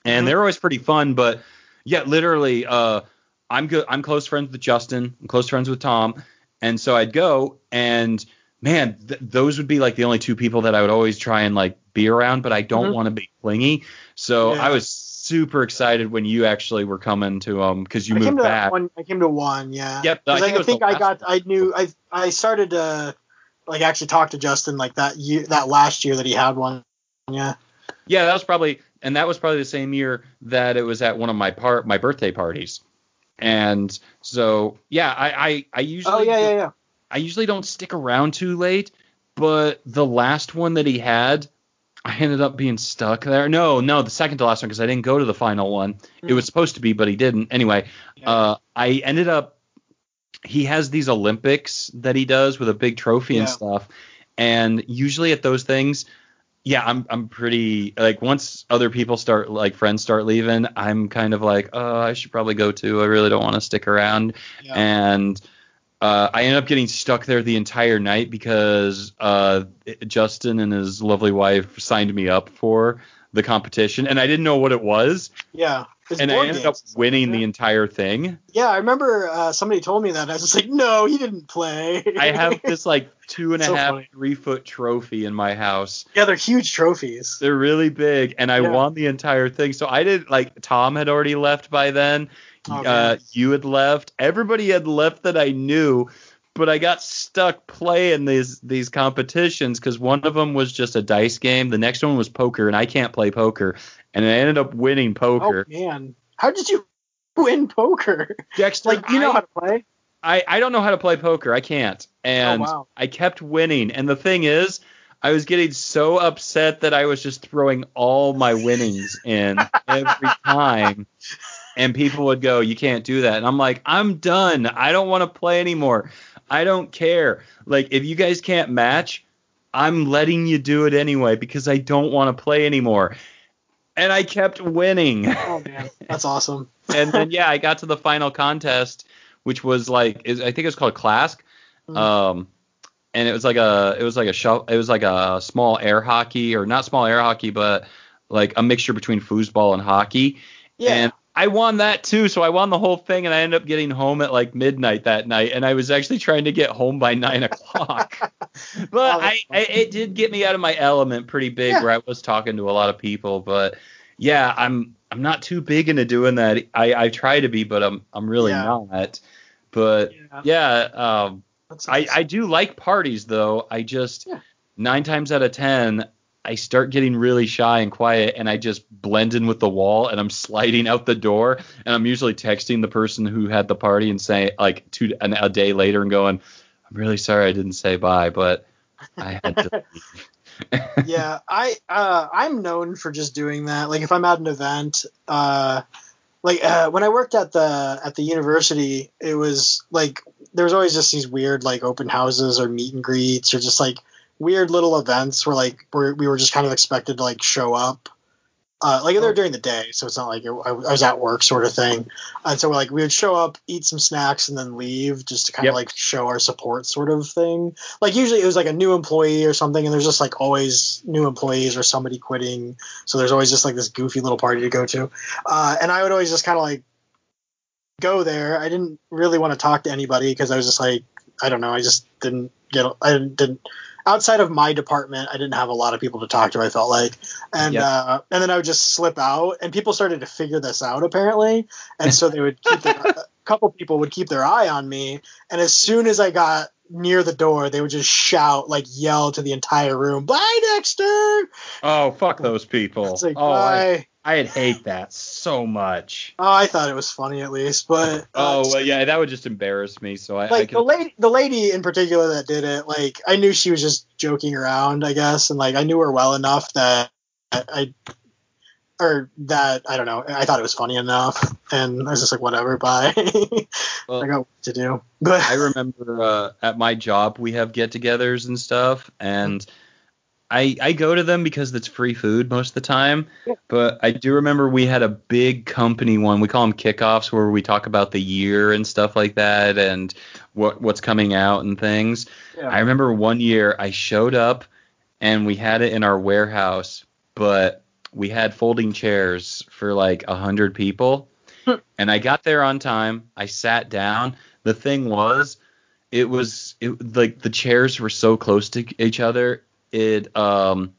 and Mhm. they're always pretty fun. But yeah, literally, uh, I'm good. I'm close friends with Justin. I'm close friends with Tom, and so I'd go and. Man, th- those would be like the only two people that I would always try and like be around, but I don't Mhm. want to be clingy. So Yeah. I was super excited when you actually were coming to um because you I came moved to back. one. I came to one. Yeah. Yep, I think was the I got. I knew. I I started to like actually talk to Justin like that year, that last year that he had one. Yeah. Yeah, that was probably and that was probably the same year that it was at one of my part my birthday parties. And so yeah, I I, I usually Oh yeah, yeah, yeah. I usually don't stick around too late, but the last one that he had, I ended up being stuck there. No, no, the second to last one because I didn't go to the final one. It Hmm. was supposed to be, but he didn't. Anyway, Yeah. uh, I ended up. He has these Olympics that he does with a big trophy and stuff, and usually at those things, yeah, I'm I'm pretty like once other people start like friends start leaving, I'm kind of like, oh, I should probably go too. I really don't want to stick around Yeah. and uh, I ended up getting stuck there the entire night because uh, Justin and his lovely wife signed me up for the competition, and I didn't know what it was, yeah. And I ended games. up winning the entire thing. Yeah, I remember uh, somebody told me that. I was just like, no, he didn't play. I have [laughs] this like two and a So half, funny. three foot trophy in my house. yeah, they're huge trophies. They're really big, and I Yeah. won the entire thing. So I did like Tom had already left by then. Oh, uh, you had left. Everybody had left that I knew, but I got stuck playing these these competitions because one of them was just a dice game. The next one was poker, and I can't play poker, and I ended up winning poker. Oh man, how did you [laughs] win poker? Dexter, like, you know I, how to play? I I don't know how to play poker. I can't, and oh wow. I kept winning. And the thing is. I was getting so upset that I was just throwing all my winnings in [laughs] every time. And people would go, You can't do that. And I'm like, I'm done. I don't want to play anymore. I don't care. Like, if you guys can't match, I'm letting you do it anyway because I don't want to play anymore. And I kept winning. Oh man, that's awesome. [laughs] and then, yeah, I got to the final contest, which was like, I think it was called Klask. Mhm. Um, and it was like a, it was like a show, it was like a small air hockey, or not small air hockey, but like a mixture between foosball and hockey. Yeah. And I won that too, so I won the whole thing, and I ended up getting home at like midnight that night, and I was actually trying to get home by [laughs] nine o'clock. [laughs] but I, I, it did get me out of my element pretty big, Yeah. where I was talking to a lot of people. But yeah, I'm I'm not too big into doing that. I, I try to be, but I'm I'm really Yeah. not. But yeah, yeah, um, I. I do like parties though. I just Yeah. nine times out of ten, I start getting really shy and quiet, and I just blend in with the wall, and I'm sliding out the door, and I'm usually texting the person who had the party and saying like two an, a day later and going, I'm really sorry I didn't say bye, but I had to. [laughs] yeah, I uh, I'm known for just doing that. Like if I'm at an event, uh, like uh, when I worked at the at the university, it was like there was always just these weird like open houses or meet and greets or just like weird little events where like where we were just kind of expected to like show up. Uh, like they're during the day, so it's not like it, I, I was at work sort of thing. And so like we would show up, eat some snacks, and then leave just to kind Yep. of like show our support sort of thing. Like usually it was like a new employee or something, and there's just like always new employees or somebody quitting. So there's always just like this goofy little party to go to. Uh, and I would always just kind of like go there. I didn't really want to talk to anybody because I was just like, I don't know, I just didn't get, I didn't, outside of my department, I didn't have a lot of people to talk to. I felt like, and Yep. uh, and then I would just slip out, and people started to figure this out apparently, and so they would keep their, [laughs] a couple people would keep their eye on me, and as soon as I got near the door, they would just shout, like yell to the entire room, "Bye, Dexter!" oh fuck those people. It's like, oh, I, bye. I'd hate that so much. Oh, I thought it was funny at least, but uh, Oh well, yeah, that would just embarrass me. So I, I like could, the lady the lady in particular that did it like i knew she was just joking around i guess and like i knew her well enough that i or that i don't know i thought it was funny enough and i was just like whatever bye [laughs] Well- i got what to do but I remember uh, at my job we have get-togethers and stuff, and I I go to them because it's free food most of the time. But I do remember we had a big company one. We call them kickoffs, where we talk about the year and stuff like that, and what what's coming out and things. Yeah. I remember one year I showed up, and we had it in our warehouse, but we had folding chairs for like a hundred people. Hmm. And I got there on time. I sat down. The thing was, it was it, like the chairs were so close to each other. It um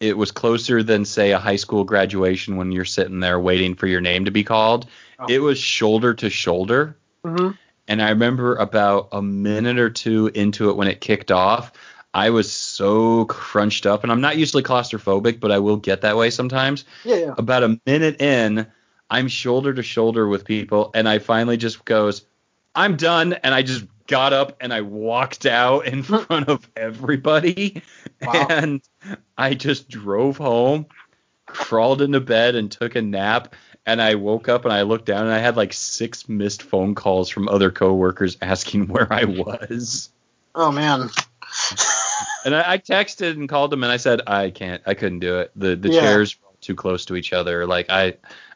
it was closer than say a high school graduation when you're sitting there waiting for your name to be called. Oh. It was shoulder to shoulder. Mhm. And I remember about a minute or two into it when it kicked off, I was so crunched up, and I'm not usually claustrophobic, but I will get that way sometimes yeah yeah about a minute in, I'm shoulder to shoulder with people, and I finally just goes, I'm done, and I just got up and I walked out in [laughs] front of everybody, Wow. and I just drove home, crawled into bed, and took a nap. And I woke up and I looked down and I had like six missed phone calls from other coworkers asking [laughs] where I was. oh man And I, I texted and called them and I said I can't, I couldn't do it. The the Yeah. chairs were too close to each other. Like I,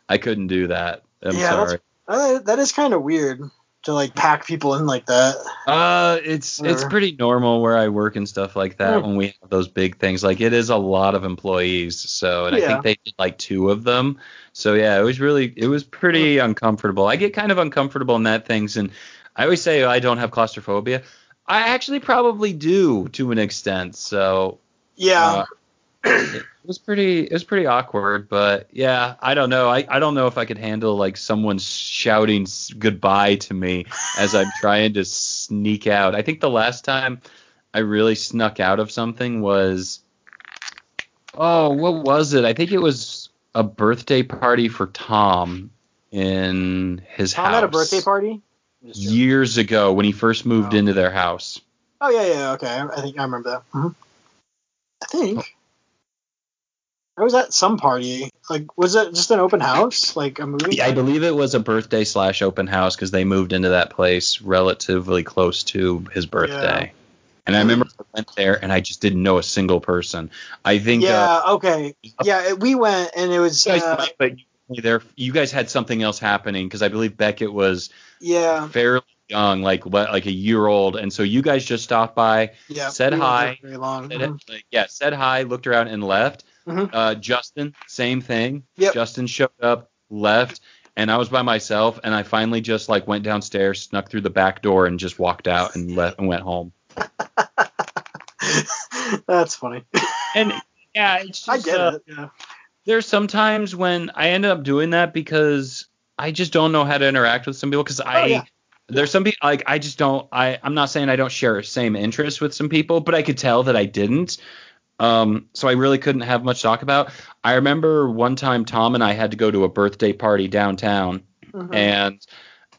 I couldn't do that. I'm Yeah, that's- sorry. uh, that is kind of weird to like pack people in like that Uh, it's it's pretty normal where I work and stuff like that when we have those big things. Like it is a lot of employees. So and I think they did like two of them. So yeah, it was really it was pretty uncomfortable. I get kind of uncomfortable in that things, and I always say I don't have claustrophobia. I actually probably do to an extent. So yeah Uh, it was pretty it was pretty awkward but yeah i don't know. I, I don't know if i could handle like someone shouting goodbye to me as i'm trying to sneak out. I think the last time i really snuck out of something was oh what was it? I think it was a birthday party for tom in his tom house had a birthday party? Years ago when he first moved Oh. into their house. Oh yeah yeah okay. I think i remember that. Mhm. i think I was at some party. Like, was it just an open house? Like a movie? Yeah, I believe it was a birthday slash open house because they moved into that place relatively close to his birthday. Yeah. And I remember I went there and I just didn't know a single person. I think uh, Yeah. Okay. Yeah. We went and it was. you guys Uh, went, but you, there, you guys had something else happening because I believe Beckett was yeah. fairly young, like what, like a year old, and so you guys just stopped by, Yeah. said we hi, Very long. said, Mhm. like, yeah, said hi, looked around and left. Mhm. Uh, Justin, same thing. Yep. Justin showed up, left, and I was by myself, and I finally just like went downstairs, snuck through the back door, and just walked out and left and went home. [laughs] That's funny. And yeah, it's just I get uh, it. Yeah. there's sometimes when I end up doing that because I just don't know how to interact with some people because I Oh, yeah. there's some people like I just don't I I'm not saying I don't share same interests with some people, but I could tell that I didn't. Um, so I really couldn't have much to talk about. I remember one time Tom and I had to go to a birthday party downtown, Mhm. and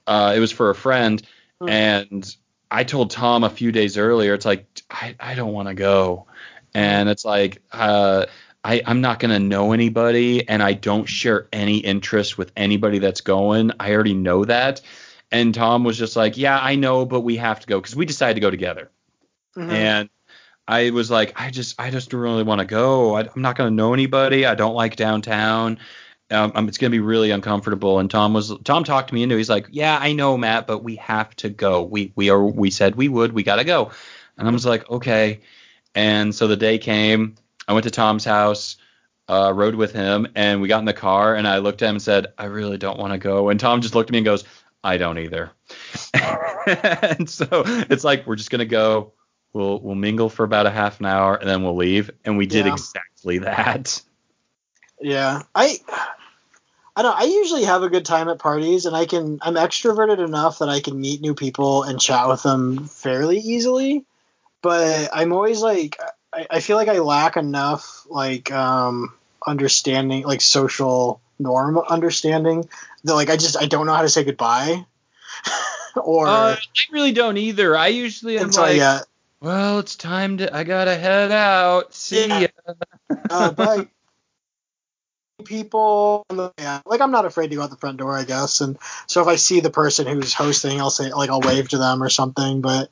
uh, it was for a friend. Mhm. And I told Tom a few days earlier, it's like I, I don't want to go, and it's like uh, I I'm not gonna know anybody, and I don't share any interest with anybody that's going. I already know that. And Tom was just like, yeah, I know, but we have to go because we decided to go together. Mhm. And I was like, I just, I just don't really want to go. I, I'm not going to know anybody. I don't like downtown. Um, um, it's going to be really uncomfortable. And Tom was, Tom talked me into. it. He's like, Yeah, I know, Matt, but we have to go. We, we are, we said we would. We got to go. And I was like, Okay. And so the day came. I went to Tom's house. Uh, rode with him, and we got in the car. And I looked at him and said, I really don't want to go. And Tom just looked at me and goes, I don't either. [laughs] and so it's like we're just gonna go. We'll we'll mingle for about a half an hour and then we'll leave. And we did Yeah. exactly that. Yeah, I I don't. I usually have a good time at parties, and I can. I'm extroverted enough that I can meet new people and chat with them fairly easily. But I'm always like, I, I feel like I lack enough like um understanding, like social norm understanding that like I just I don't know how to say goodbye. [laughs] or Uh, I really don't either. I usually am so like, yeah, well, it's time to. I gotta head out. See Yeah. ya. [laughs] uh, but people yeah, like i'm not afraid to go out the front door i guess and so if i see the person who's hosting i'll say like i'll wave to them or something but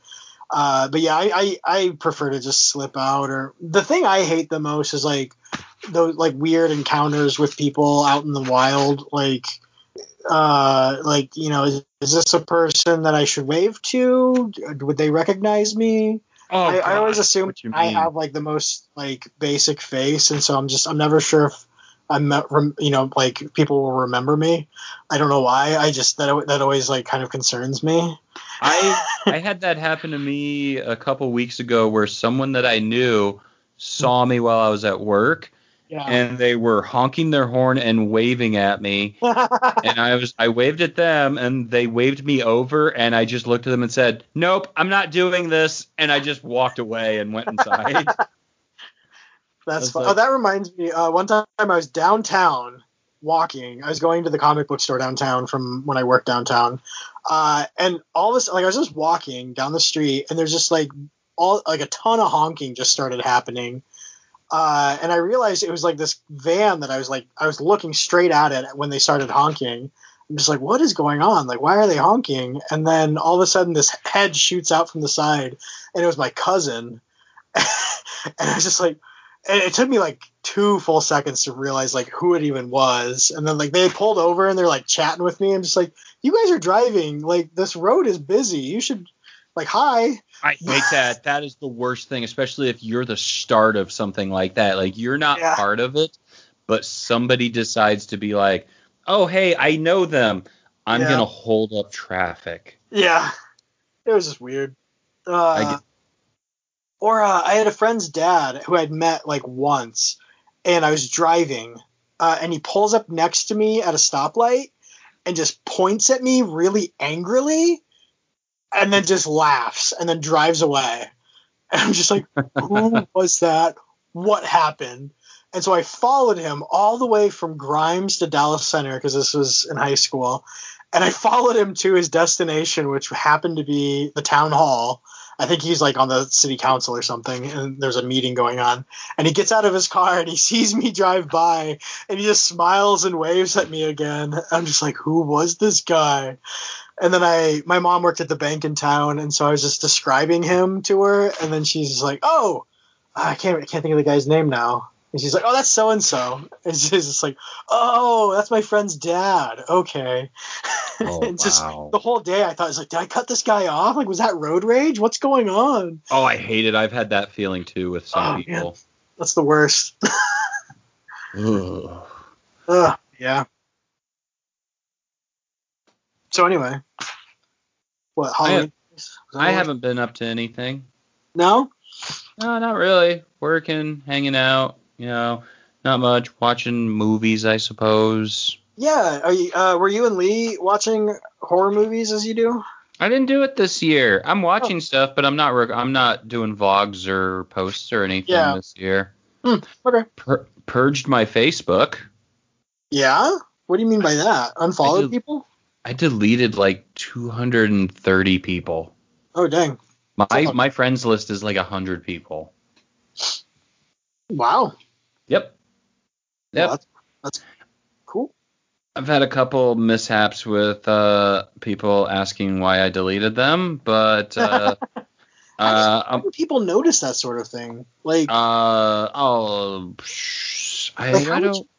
uh but yeah i i, I prefer to just slip out or the thing i hate the most is like those like weird encounters with people out in the wild like uh like you know is, is this a person that i should wave to would they recognize me Oh, I, I always assume I have like the most like basic face, and so I'm just I'm never sure if I'm you know like people will remember me. I don't know why. I just that that always like kind of concerns me. I [laughs] I had that happen to me a couple weeks ago where someone that I knew saw me while I was at work yeah. and they were honking their horn and waving at me [laughs] and I was I waved at them and they waved me over and I just looked at them and said, "Nope, I'm not doing this." And I just walked away and went inside. [laughs] That's That's fun. like- oh, that reminds me. Uh, one time I was downtown walking. I was going to the comic book store downtown from when I worked downtown, uh, and all this like I was just walking down the street, and there's just like all like a ton of honking just started happening. Uh, and I realized it was like this van that I was like I was looking straight at it when they started honking. I'm just like, what is going on? Like, why are they honking? And then all of a sudden, this head shoots out from the side, and it was my cousin. [laughs] and I was just like, it took me like two full seconds to realize like who it even was and then like they pulled over and they're like chatting with me i'm just like you guys are driving like this road is busy you should like hi I hate that. That is the worst thing, especially if you're the start of something like that. Like you're not Yeah. part of it, but somebody decides to be like, "Oh, hey, I know them. I'm Yeah. gonna hold up traffic." yeah it was just weird uh, get- or uh, i had a friend's dad who i'd met like once and i was driving uh, and he pulls up next to me at a stoplight and just points at me really angrily and then just laughs and then drives away. [laughs] And I'm just like, who [laughs] was that? What happened? And so I followed him all the way from Grimes to Dallas Center because this was in high school. And I followed him to his destination, which happened to be the town hall. I think he's like on the city council or something, and there's a meeting going on. And he gets out of his car and he sees me drive by, and he just smiles and waves at me again. I'm just like, who was this guy? And then I, my mom worked at the bank in town, and so I was just describing him to her, and then she's just like, "Oh, I can't, I can't think of the guy's name now." And she's like, "Oh, that's so and so." And she's just like, "Oh, that's my friend's dad." Okay. [laughs] Oh, and just wow. the whole day, I thought, I was like, "Did I cut this guy off? Like, was that road rage? What's going on?" Oh, I hate it. I've had that feeling too with some Oh, people. That's the worst. [laughs] Ugh, yeah. So anyway, what Halloween? I haven't been up to anything. No. No, not really. Working, hanging out, you know, not much. Watching movies, I suppose. Yeah. Are you, uh, were you and Lee watching horror movies as you do? I didn't do it this year. I'm watching stuff, but I'm not. Rec- I'm not doing vlogs or posts or anything Yeah. this year. Hmm, okay. Pur- purged my Facebook. Yeah. What do you mean by that? Unfollowed people? I deleted like 230 people. Oh dang. My my friends list is like 100 people. Wow. Yep. Well, Yep. that's, that's cool. I've had a couple mishaps with uh, people asking why I deleted them, but uh, [laughs] uh, How people notice that sort of thing? Like, Uh, oh, I, Like, how I would don't. you-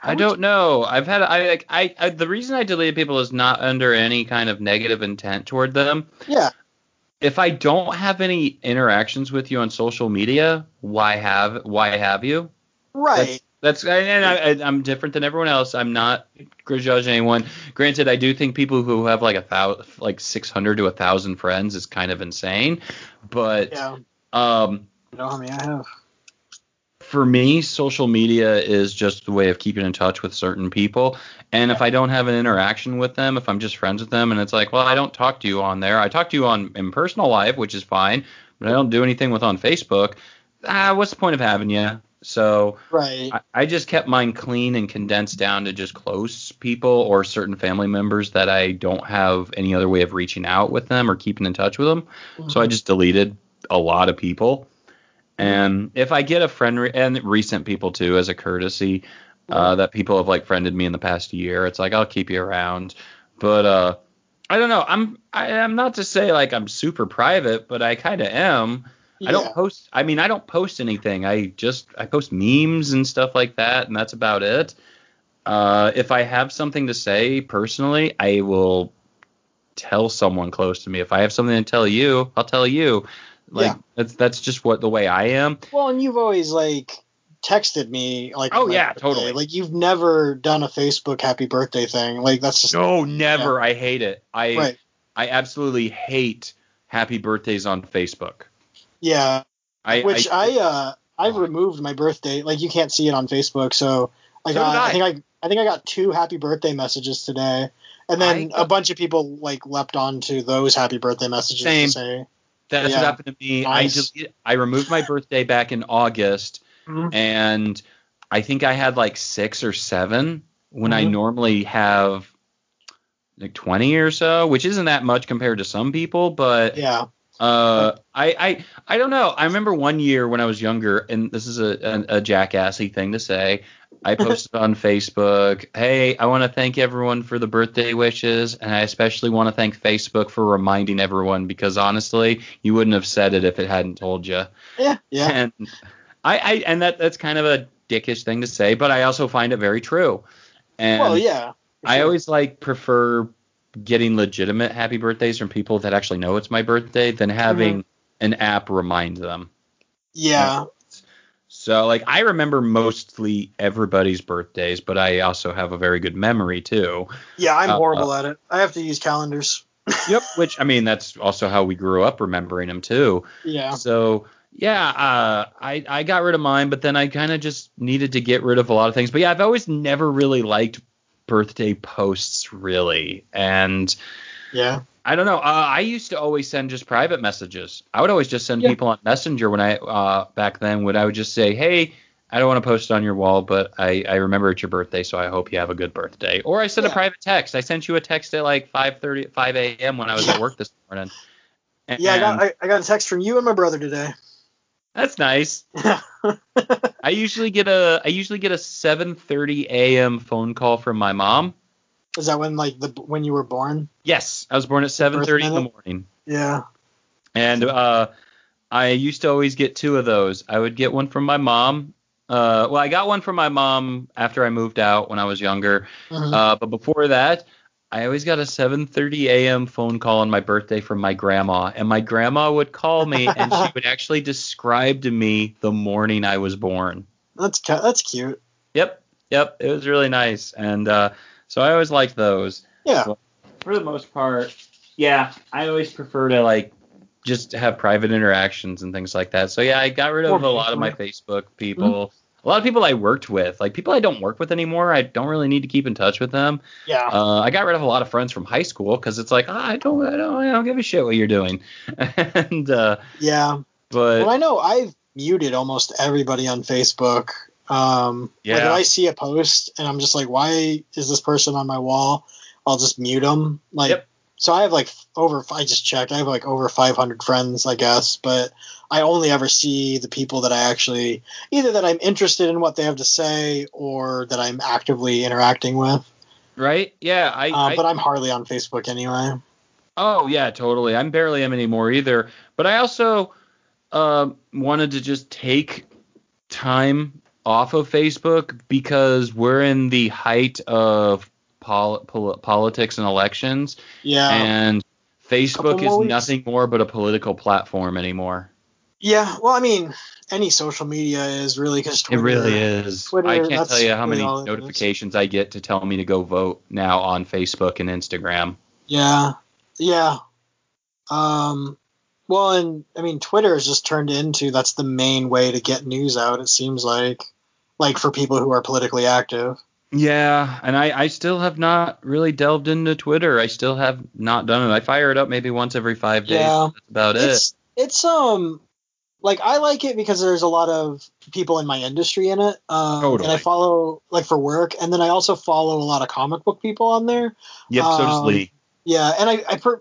how I don't know. I've had I like I, I the reason I deleted people is not under any kind of negative intent toward them. yeah. If I don't have any interactions with you on social media, why have why have you? Right. That's and I, I, I'm different than everyone else. I'm not judging anyone. Granted, I do think people who have like a thousand, like 600 to a thousand friends is kind of insane. But yeah. um, You know how many I have? For me, social media is just a way of keeping in touch with certain people. And if I don't have an interaction with them, if I'm just friends with them, and it's like, well, I don't talk to you on there. I talk to you on in personal life, which is fine, but I don't do anything with on Facebook. Ah, what's the point of having you? So Right. I, I just kept mine clean and condensed down to just close people or certain family members that I don't have any other way of reaching out with them or keeping in touch with them. So I just deleted a lot of people. And if I get a friend re- and recent people too, as a courtesy, uh, that people have like friended me in the past year, it's like I'll keep you around. But uh, I don't know. I'm I, I'm not to say like I'm super private, but I kind of am. I don't post. I mean, I don't post anything. I just I post memes and stuff like that, and that's about it. Uh, if I have something to say personally, I will tell someone close to me. If I have something to tell you, I'll tell you. Like Yeah. that's that's just what the way I am. Well, and you've always like texted me like. Oh, yeah, birthday. totally. Like you've never done a Facebook happy birthday thing. Like that's just No, never. I hate it. I right. I absolutely hate happy birthdays on Facebook. Yeah. I Which I, I, uh I've removed my birthday. Like you can't see it on Facebook, so I got did I. I. think I I think I got two happy birthday messages today. And then I a bunch of people like leapt onto those happy birthday messages Same. to say that's yeah. what happened to me. Nice. I deleted, I removed my birthday back in August. Mhm. and I think I had like six or seven when I Mhm. normally have like 20 or so, which isn't that much compared to some people, but Yeah. Uh, I, I I don't know. I remember one year when I was younger, and this is a, a, a jackassy thing to say. I posted on [laughs] Facebook, "Hey, I want to thank everyone for the birthday wishes, and I especially want to thank Facebook for reminding everyone because honestly, you wouldn't have said it if it hadn't told you." Yeah. Yeah. And I, I and that that's kind of a dickish thing to say, but I also find it very true. And well, yeah. for I always like prefer getting legitimate happy birthdays from people that actually know it's my birthday than having an app remind them. Yeah. So like I remember mostly everybody's birthdays, but I also have a very good memory too. Yeah, I'm Uh, horrible at it. I have to use calendars. [laughs] Yep. Which I mean that's also how we grew up remembering them too. Yeah. So yeah, uh, I I got rid of mine, but then I kind of just needed to get rid of a lot of things. But yeah, I've always never really liked birthday posts really, and Yeah. I don't know. Uh, I used to always send just private messages. I would always just send Yeah. people on Messenger when I uh, back then. Would I would just say, hey. I don't want to post it on your wall, but I, I remember it's your birthday, so I hope you have a good birthday. Or I sent a private text. I sent you a text at like 5:30, 5 a.m. when I was at work this morning. Yeah, I got I, I got a text from you and my brother today. That's nice. [laughs] I usually get a I usually get a 7:30 a.m. phone call from my mom. Is that when like the when you were born? Yes, I was born at 7:30 in the morning, Yeah. and uh, I used to always get two of those. I would get one from my mom. Uh, well, I got one from my mom after I moved out when I was younger. Mhm. Uh, but before that, I always got a 7:30 a.m. phone call on my birthday from my grandma, and my grandma would call me and she [laughs] would actually describe to me the morning I was born. That's that's cute. Yep, yep, it was really nice, and uh, so I always liked those. Yeah. For the most part, yeah, I always prefer to like just have private interactions and things like that. So yeah, I got rid of a lot of my Facebook people. A lot of people I worked with, like people I don't work with anymore, I don't really need to keep in touch with them. Yeah. Uh, I got rid of a lot of friends from high school because it's like oh, I don't, I don't, I don't give a shit what you're doing. [laughs] and uh, yeah. but Well, I know I've muted almost everybody on Facebook. Um, Like if I see a post and I'm just like, why is this person on my wall? I'll just mute them. Like, Yep. so I have like over. I just checked. I have like over 500 friends, I guess, but I only ever see the people that I actually either that I'm interested in what they have to say or that I'm actively interacting with. right, yeah, I, Uh, I but I'm hardly on Facebook anyway. Oh yeah, totally. I'm barely am anymore either. But I also um wanted to just take time off of Facebook because we're in the height of pol- pol- politics and elections, Yeah. and Facebook is weeks. nothing more but a political platform anymore. Yeah. Well, I mean, any social media is really because It really is. Twitter, I can't tell you how many notifications I get to tell me to go vote now on Facebook and Instagram. Yeah, yeah. Um, well, and I mean, Twitter has just turned into that's the main way to get news out. It seems like, like for people who are politically active. Yeah, and I, I still have not really delved into Twitter. I still have not done it. I fire it up maybe once every five days. Yeah. That's about it. It's it's um like I like it because there's a lot of people in my industry in it. Um, Totally. And I follow like for work, and then I also follow a lot of comic book people on there. Yep, so does um, Lee. Yeah, and I I per,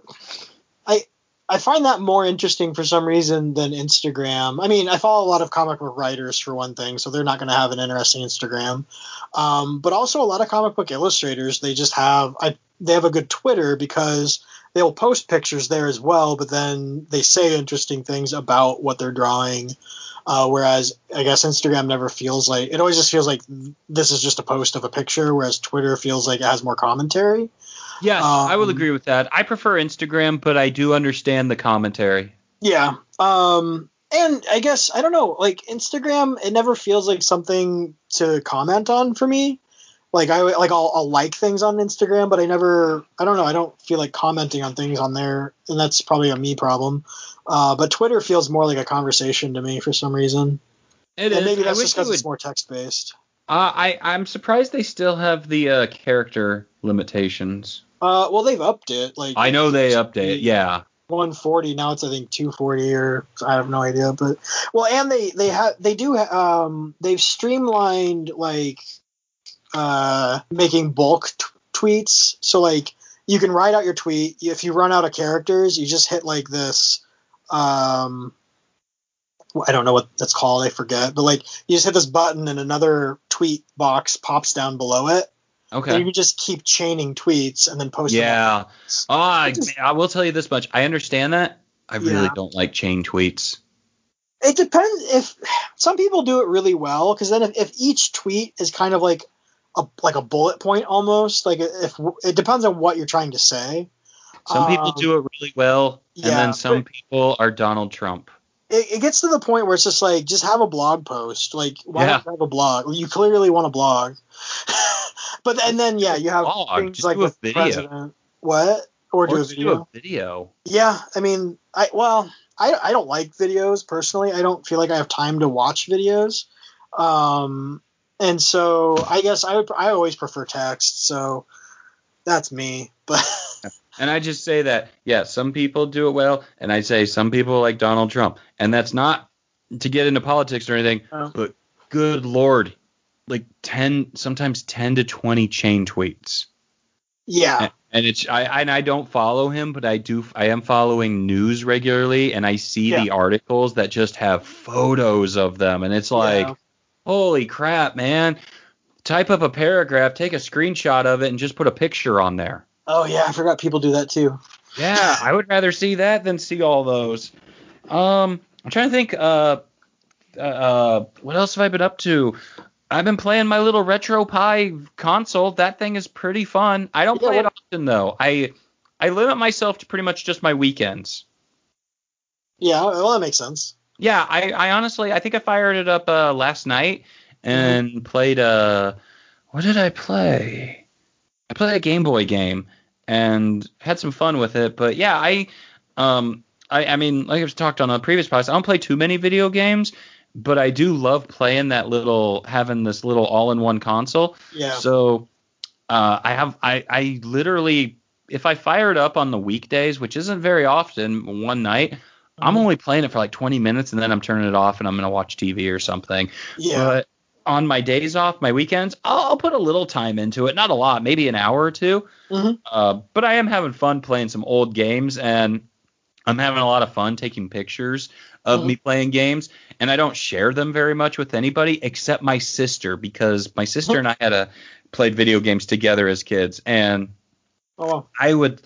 I I find that more interesting for some reason than Instagram. I mean, I follow a lot of comic book writers for one thing, so they're not going to have an interesting Instagram. Um, but also a lot of comic book illustrators, they just have I they have a good Twitter because they'll post pictures there as well, but then they say interesting things about what they're drawing. Uh, whereas I guess Instagram never feels like it always just feels like this is just a post of a picture, whereas Twitter feels like it has more commentary. Yes, I will um, agree with that. I prefer Instagram, but I do understand the commentary. Yeah. Um and I guess I don't know, like Instagram it never feels like something to comment on for me. Like I like I'll, I'll like things on Instagram, but I never I don't know, I don't feel like commenting on things on there and that's probably a me problem. Uh, but Twitter feels more like a conversation to me for some reason. It and is. maybe I that's wish just because it's more text based. Uh, I I'm surprised they still have the uh, character limitations. Uh, well, they've upped it. Like I know they it update. be- Yeah. 140 now it's i think 240 or i have no idea but well and they they have they do ha- um they've streamlined like uh making bulk t- tweets so like you can write out your tweet if you run out of characters you just hit like this um I don't know what that's called. I forget. But like, you just hit this button, and another tweet box pops down below it. And you can just keep chaining tweets and then post. them Yeah. Oh, I, I will tell you this much. I understand that. I really Yeah. don't like chain tweets. It depends if [sighs] some people do it really well because then if, if each tweet is kind of like a like a bullet point almost like if it depends on what you're trying to say. Some people Um, do it really well, and yeah, then some but- people are Donald Trump. It, it gets to the point where it's just like just have a blog post. Like why Yeah. don't you have a blog? You clearly want a blog. [laughs] but and then yeah, you have Blog, things just like do a with video. president. What or do a just video? do a video. Yeah, I mean, I well, I I don't like videos personally. I don't feel like I have time to watch videos. Um, and so I guess I would I always prefer text. So that's me. [laughs] But And I just say that, yeah, some people do it well, and I say some people like Donald Trump. And that's not to get into politics or anything, Oh. but good lord, like 10, sometimes 10 to 20 chain tweets. yeah, And- And it's I and I don't follow him, but I do I am following news regularly and I see the articles that just have photos of them and it's like Yeah. Holy crap, man. Type up a paragraph, take a screenshot of it and just put a picture on there. oh yeah, I forgot people do that too. Yeah, I would rather see that than see all those. Um, I'm trying to think. Uh, uh, uh, what else have I been up to? I've been playing my little RetroPie console. That thing is pretty fun. I don't Yeah, play it often though. I I limit myself to pretty much just my weekends. Yeah, well that makes sense. Yeah, I, I honestly I think I fired it up uh, last night and played uh what did I play? I played a Game Boy game and had some fun with it. But yeah, I um I, I mean like I've talked on a previous podcast, I don't play too many video games but I do love playing that little having this little all-in-one console. Yeah. So uh, I have I I literally if I fire it up on the weekdays, which isn't very often, one night. I'm Mhm. only playing it for like 20 minutes and then I'm turning it off and I'm gonna watch TV or something. yeah. But on my days off, my weekends, I'll, I'll put a little time into it. Not a lot, maybe an hour or 2 Mhm. Uh, but I am having fun playing some old games, and I'm having a lot of fun taking pictures of Mhm. me playing games. And I don't share them very much with anybody except my sister because my sister [laughs] and I had a played video games together as kids, and oh. I would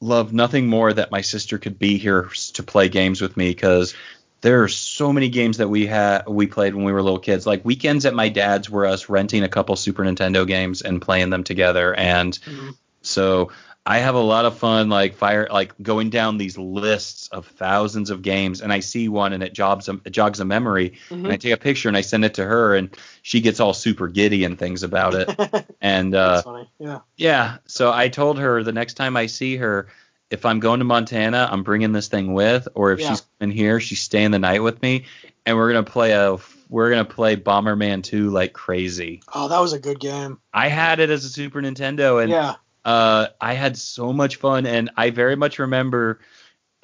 love nothing more that my sister could be here to play games with me because there are so many games that we had we played when we were little kids. Like weekends at my dad's were us renting a couple Super Nintendo games and playing them together. And Mhm. so I have a lot of fun like fire like going down these lists of thousands of games and I see one and it jogs a, it jogs a memory and I Mhm. take a picture and I send it to her and she gets all super giddy and things about it. [laughs] And uh That's funny. Yeah. yeah. So I told her the next time I see her, if I'm going to Montana, I'm bringing this thing with, or if Yeah. she's in here, she's staying the night with me, and we're gonna play a we're gonna play Bomberman 2 like crazy. Oh, that was a good game. I had it as a Super Nintendo, and yeah. Uh, I had so much fun, and I very much remember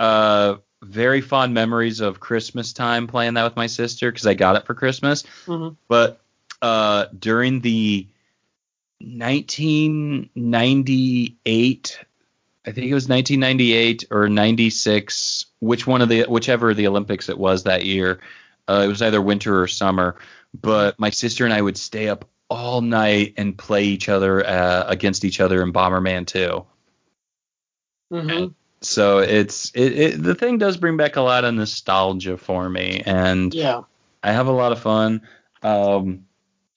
uh, very fond memories of Christmas time playing that with my sister because I got it for Christmas. hmm But uh, during the 1998, I think it was 1998 or 96, which one of the whichever of the Olympics it was that year. Uh, it was either winter or summer. But my sister and I would stay up all night and play each other uh, against each other in Bomberman 2. hmm So it's it, it the thing does bring back a lot of nostalgia for me, and Yeah. I have a lot of fun. Um,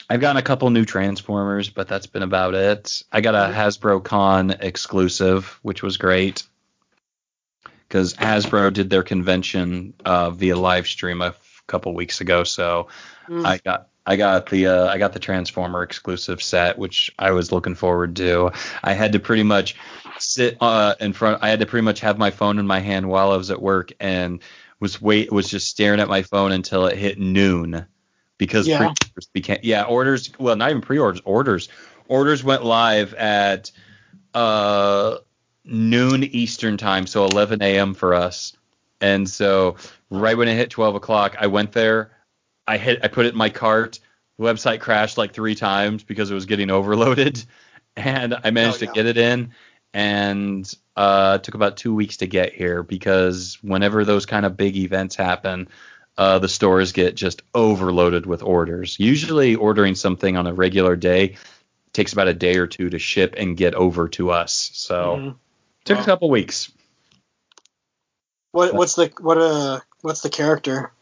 I've gotten a couple new Transformers, but that's been about it. I got a Hasbro Con exclusive, which was great because Hasbro did their convention uh, via live stream a f- couple weeks ago. So Mm. I got I got the uh, I got the Transformer exclusive set, which I was looking forward to. I had to pretty much sit uh, in front. I had to pretty much have my phone in my hand while I was at work and was wait was just staring at my phone until it hit noon because Yeah. pre-orders became yeah orders well not even pre-orders orders orders went live at uh noon Eastern time so 11 a.m. for us and so right when it hit 12 o'clock I went there I hit I put it in my cart the website crashed like three times because it was getting [laughs] overloaded and I managed Oh, to get it in and uh, took about two weeks to get here because whenever those kind of big events happen, uh, the stores get just overloaded with orders. Usually, ordering something on a regular day takes about a day or two to ship and get over to us. So Mhm. took Wow. a couple weeks. What what's the what uh what's the character?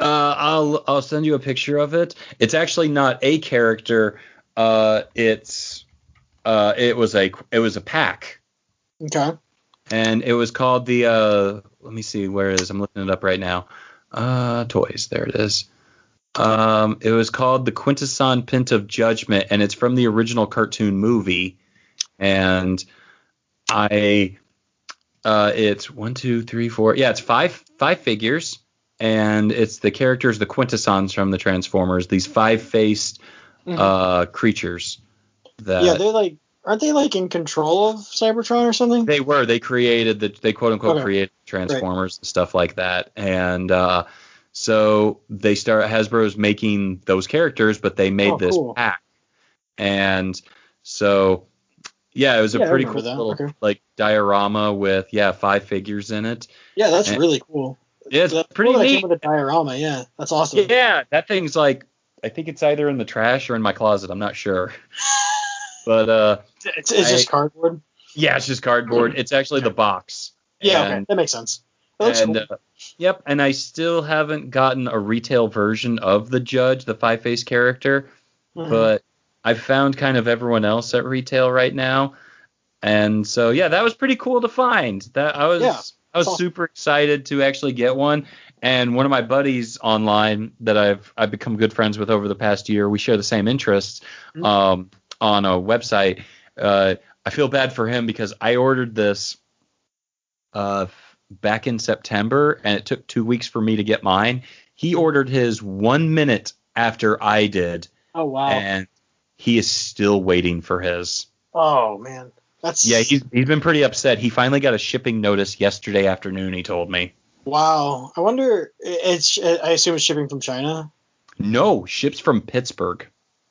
Uh, I'll I'll send you a picture of it. It's actually not a character. Uh, it's uh, it was a it was a pack. Okay. and it was called the uh let me see where it is i'm looking it up right now uh toys there it is um it was called the quintesson pit of judgment and it's from the original cartoon movie and i uh it's one two three four yeah it's five five figures and it's the characters the quintessons from the transformers these five faced Mhm. uh creatures that yeah, they're like aren't they like in control of Cybertron or something? They were. They created the. They quote unquote Okay. created Transformers and stuff like that. And uh, so they start. Hasbro's making those characters, but they made Oh, this cool. pack. And so, yeah, it was a Yeah, pretty cool that. little Okay. like diorama with yeah five figures in it. yeah, that's and- really cool. Yeah, it's That's pretty it neat. with a diorama. Yeah, that's awesome. Yeah, that thing's like. I think it's either in the trash or in my closet. I'm not sure. [laughs] But uh, It's, it's just cardboard. yeah, it's just cardboard. It's actually the box. Yeah, And- okay, that makes sense. That and cool. uh, yep, and I still haven't gotten a retail version of the Judge, the five face character, Mhm. but I've found kind of everyone else at retail right now, and so yeah, that was pretty cool to find. That I was Yeah, I was super excited to actually get one. And one of my buddies online that I've I've become good friends with over the past year, we share the same interests Mhm. um, on a website. Uh, I feel bad for him because I ordered this uh, back in September, and it took two weeks for me to get mine. He ordered his one minute after I did, Oh wow. and he is still waiting for his. oh man. That's Yeah, he's he's been pretty upset. He finally got a shipping notice yesterday afternoon. He told me. wow. I wonder. It's. I assume it's shipping from China. No, ships from Pittsburgh.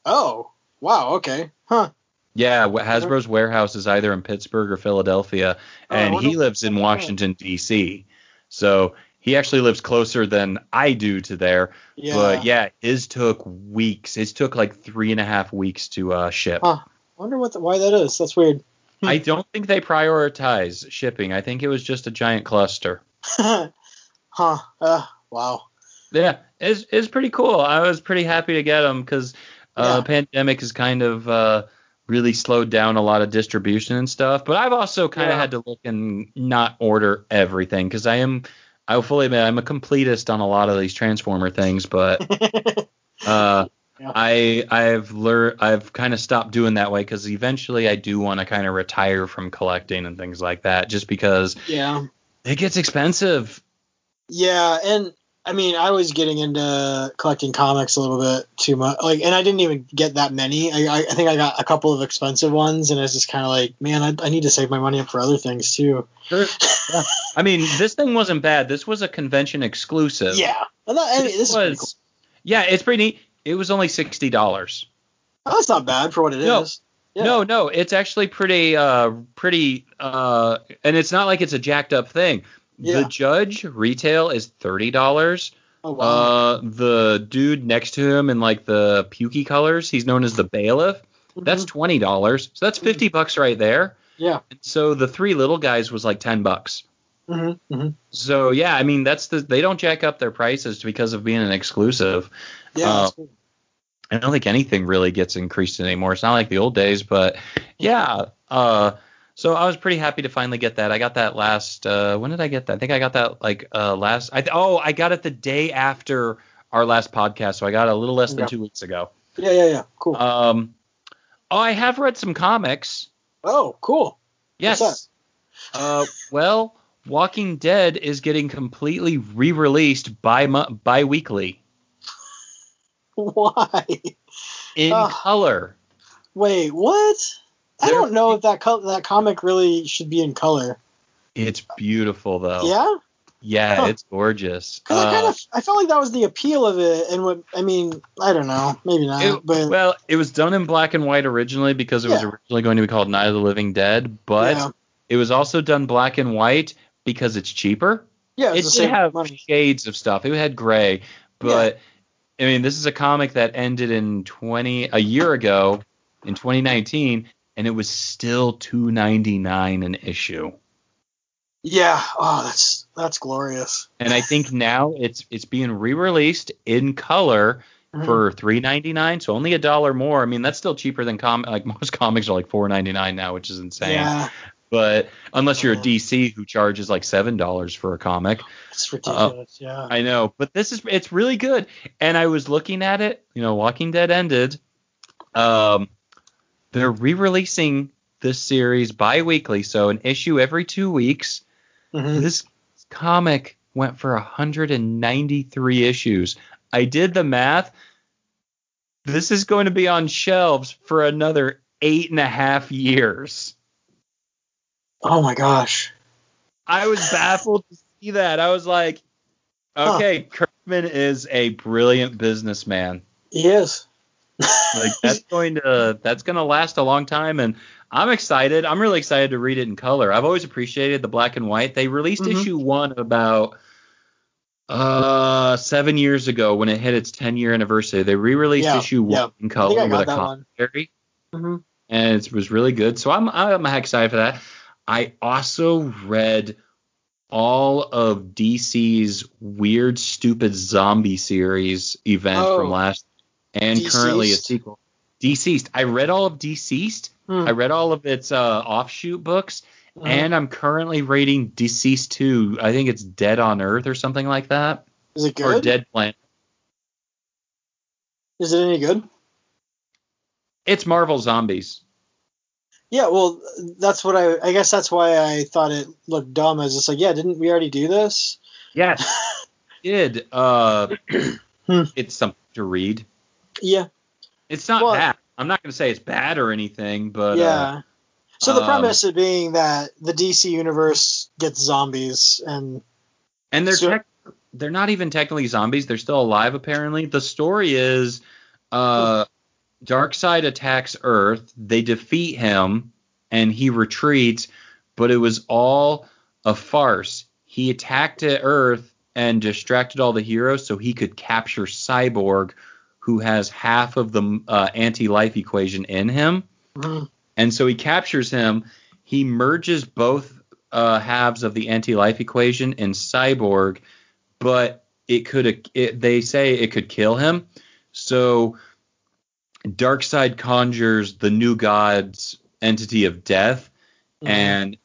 Oh. Wow. Okay. Huh. Yeah, Hasbro's warehouse is either in Pittsburgh or Philadelphia, Oh, and wonder he lives in Washington D.C. So he actually lives closer than I do to there. Yeah. But yeah, his took weeks. His took like three and a half weeks to uh, ship. Huh. I wonder what the, why that is. That's weird. I don't think they prioritize shipping. I think it was just a giant cluster. [laughs] huh. Uh, wow. Yeah, it's it's pretty cool. I was pretty happy to get them because uh, Yeah. pandemic has kind of uh, really slowed down a lot of distribution and stuff. But I've also kind of Yeah. had to look and not order everything because I am. I will fully admit I'm a completist on a lot of these Transformer things, but [laughs] uh, Yeah. I I've learned I've kind of stopped doing that way because eventually I do want to kind of retire from collecting and things like that, just because yeah. it gets expensive. Yeah, and I mean, I was getting into collecting comics a little bit too much. Like, and I didn't even get that many. I, I, I think I got a couple of expensive ones, and it's just kind of like, man, I, I need to save my money up for other things too. Sure. Yeah. I mean, this thing wasn't bad. This was a convention exclusive. Yeah, and that, I mean, This, this, was. cool. Yeah, it's pretty neat. It was only sixty dollars. Oh, that's not bad for what it is. No. Yeah. No, no, it's actually pretty, uh, pretty, uh, and it's not like it's a jacked up thing. Yeah. The judge retail is thirty dollars. Oh wow. Uh, the dude next to him in like the pukey colors, he's known as the bailiff. That's Mhm. twenty dollars. So that's fifty bucks right there. yeah. And so the three little guys was like ten bucks. hmm hmm So yeah, I mean that's the they don't jack up their prices because of being an exclusive. Yeah. Uh, that's cool. I don't think anything really gets increased anymore. It's not like the old days, but yeah. Uh, so I was pretty happy to finally get that. I got that last. Uh, when did I get that? I think I got that like uh, last. I th- oh, I got it the day after our last podcast, so I got it a little less than Yeah. two weeks ago. Yeah, yeah, yeah. Cool. Um, oh, I have read some comics. oh, cool. Yes. Uh, well, Walking Dead is getting completely re-released bi bi-weekly [laughs] Why? in Ugh. color. Wait, what? I don't know if that co- that comic really should be in color. It's beautiful though. Yeah. Yeah, Huh. it's gorgeous. Because I kind Uh, of I felt like that was the appeal of it, and what I mean, I don't know, maybe not, it- but well, it was done in black and white originally because it was originally going to be called Night of the Living Dead, but yeah, it was also done black and white because it's cheaper. yeah, it it's the did have money. shades of stuff. It had gray, but I mean, this is a comic that ended in 20 a year ago in 2019, and it was still 2.99 an issue. Yeah, oh, that's that's glorious. And I think now it's it's being re-released in color Mhm. for 3.99, so only a dollar more. I mean, that's still cheaper than com like most [laughs] comics are like 4.99 now, which is insane. yeah, But unless you're a DC who charges like seven dollars for a comic, it's ridiculous. yeah, I know, but this is it's really good. And I was looking at it, you know, Walking Dead ended. Um, they're re-releasing this series bi-weekly, so an issue every two weeks. Mhm. This comic went for 193 issues. I did the math. This is going to be on shelves for another eight and a half years. Oh my gosh. I was baffled to see that. I was like, Huh. okay, Kirkman is a brilliant businessman. He is. [laughs] Like that's going to that's going to last a long time, and I'm excited. I'm really excited to read it in color. I've always appreciated the black and white. They released Mhm. issue one about uh seven years ago when it hit its 10 year anniversary. They re-released Yeah, issue one yeah. in color with a commentary, Mhm. and it was really good. So I'm I'm excited for that. I also read all of DC's weird, stupid zombie series event Oh. from last, and currently a sequel. DCeased. I read all of DCeased. Hmm. I read all of its uh, offshoot books, Mhm. and I'm currently reading DCeased 2. I think it's Dead on Earth or something like that, Is it good? or? Dead Planet. Is it any good? It's Marvel Zombies. Yeah, well, that's what I. I guess that's why I thought it looked dumb. As it's like, yeah, didn't we already do this? Yes. [laughs] did. uh, Hmm. it's something to read. Yeah, It's not Well- bad. I'm not going to say it's bad or anything, but yeah. uh, so the um, premise of being that the DC universe gets zombies, and and they're So- tech- they're not even technically zombies. They're still alive apparently. The story is, uh, Darkseid attacks Earth. They defeat him, and he retreats. But it was all a farce. He attacked Earth and distracted all the heroes so he could capture Cyborg, who has half of the uh, anti-life equation in him. Mhm. And so he captures him. He merges both uh, halves of the anti-life equation in Cyborg, but it could. It, they say it could kill him. So Darkseid conjures the new god's entity of death Mhm. and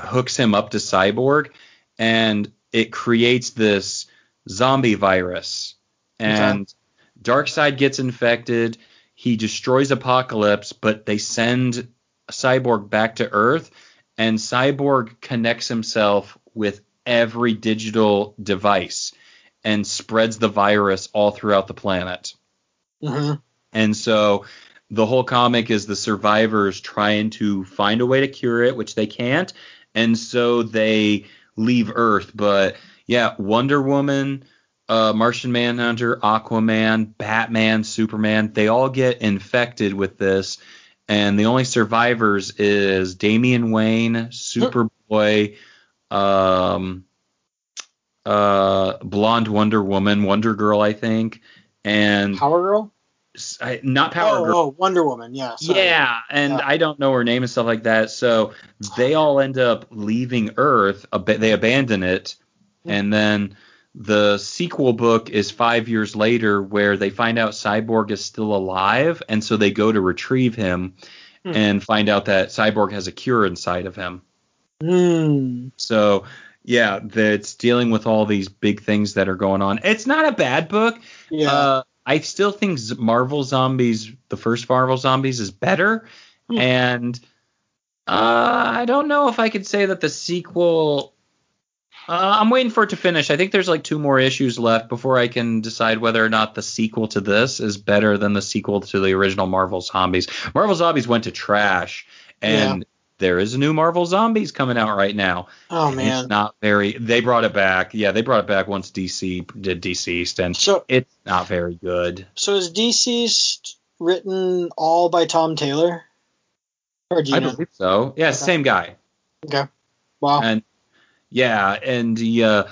hooks him up to Cyborg, and it creates this zombie virus. And Darkseid gets infected. He destroys Apokolips, but they send Cyborg back to Earth, and Cyborg connects himself with every digital device and spreads the virus all throughout the planet. Mhm. And so the whole comic is the survivors trying to find a way to cure it, which they can't. And so they leave Earth. But yeah, Wonder Woman, uh, Martian Manhunter, Aquaman, Batman, Superman, they all get infected with this. And the only survivors is Damian Wayne, Superboy, um, uh, Blonde Wonder Woman, Wonder Girl, I think, and Power Girl. I- not Power oh, Girl. oh, Wonder Woman. Yeah. sorry. Yeah, and Yeah. I don't know her name and stuff like that. So they [sighs] all end up leaving Earth. ab- They abandon it, and then the sequel book is five years later, where they find out Cyborg is still alive, and so they go to retrieve him, Hmm. and find out that Cyborg has a cure inside of him. Hmm. So yeah, that's dealing with all these big things that are going on. It's not a bad book. Yeah. Uh, I still think Marvel Zombies, the first Marvel Zombies, is better, Hmm. and uh, I don't know if I could say that the sequel. Uh, I'm waiting for it to finish. I think there's like two more issues left before I can decide whether or not the sequel to this is better than the sequel to the original Marvel Zombies. Marvel Zombies went to trash, and there is a new Marvel Zombies coming out right now. oh man. It's not very. They brought it back. Yeah, they brought it back once DC did DCeased, and So it's not very good. so is DCeased written all by Tom Taylor? Or do I know? believe so. Yeah, Okay. same guy. Okay. Wow. And yeah, and the uh,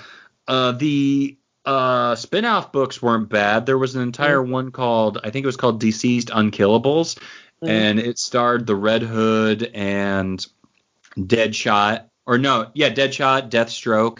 uh, the uh, spin-off books weren't bad. There was an entire one called I think it was called DCeased Unkillables, Mhm. and it starred the Red Hood and Deadshot, or no, yeah, Deadshot, Deathstroke,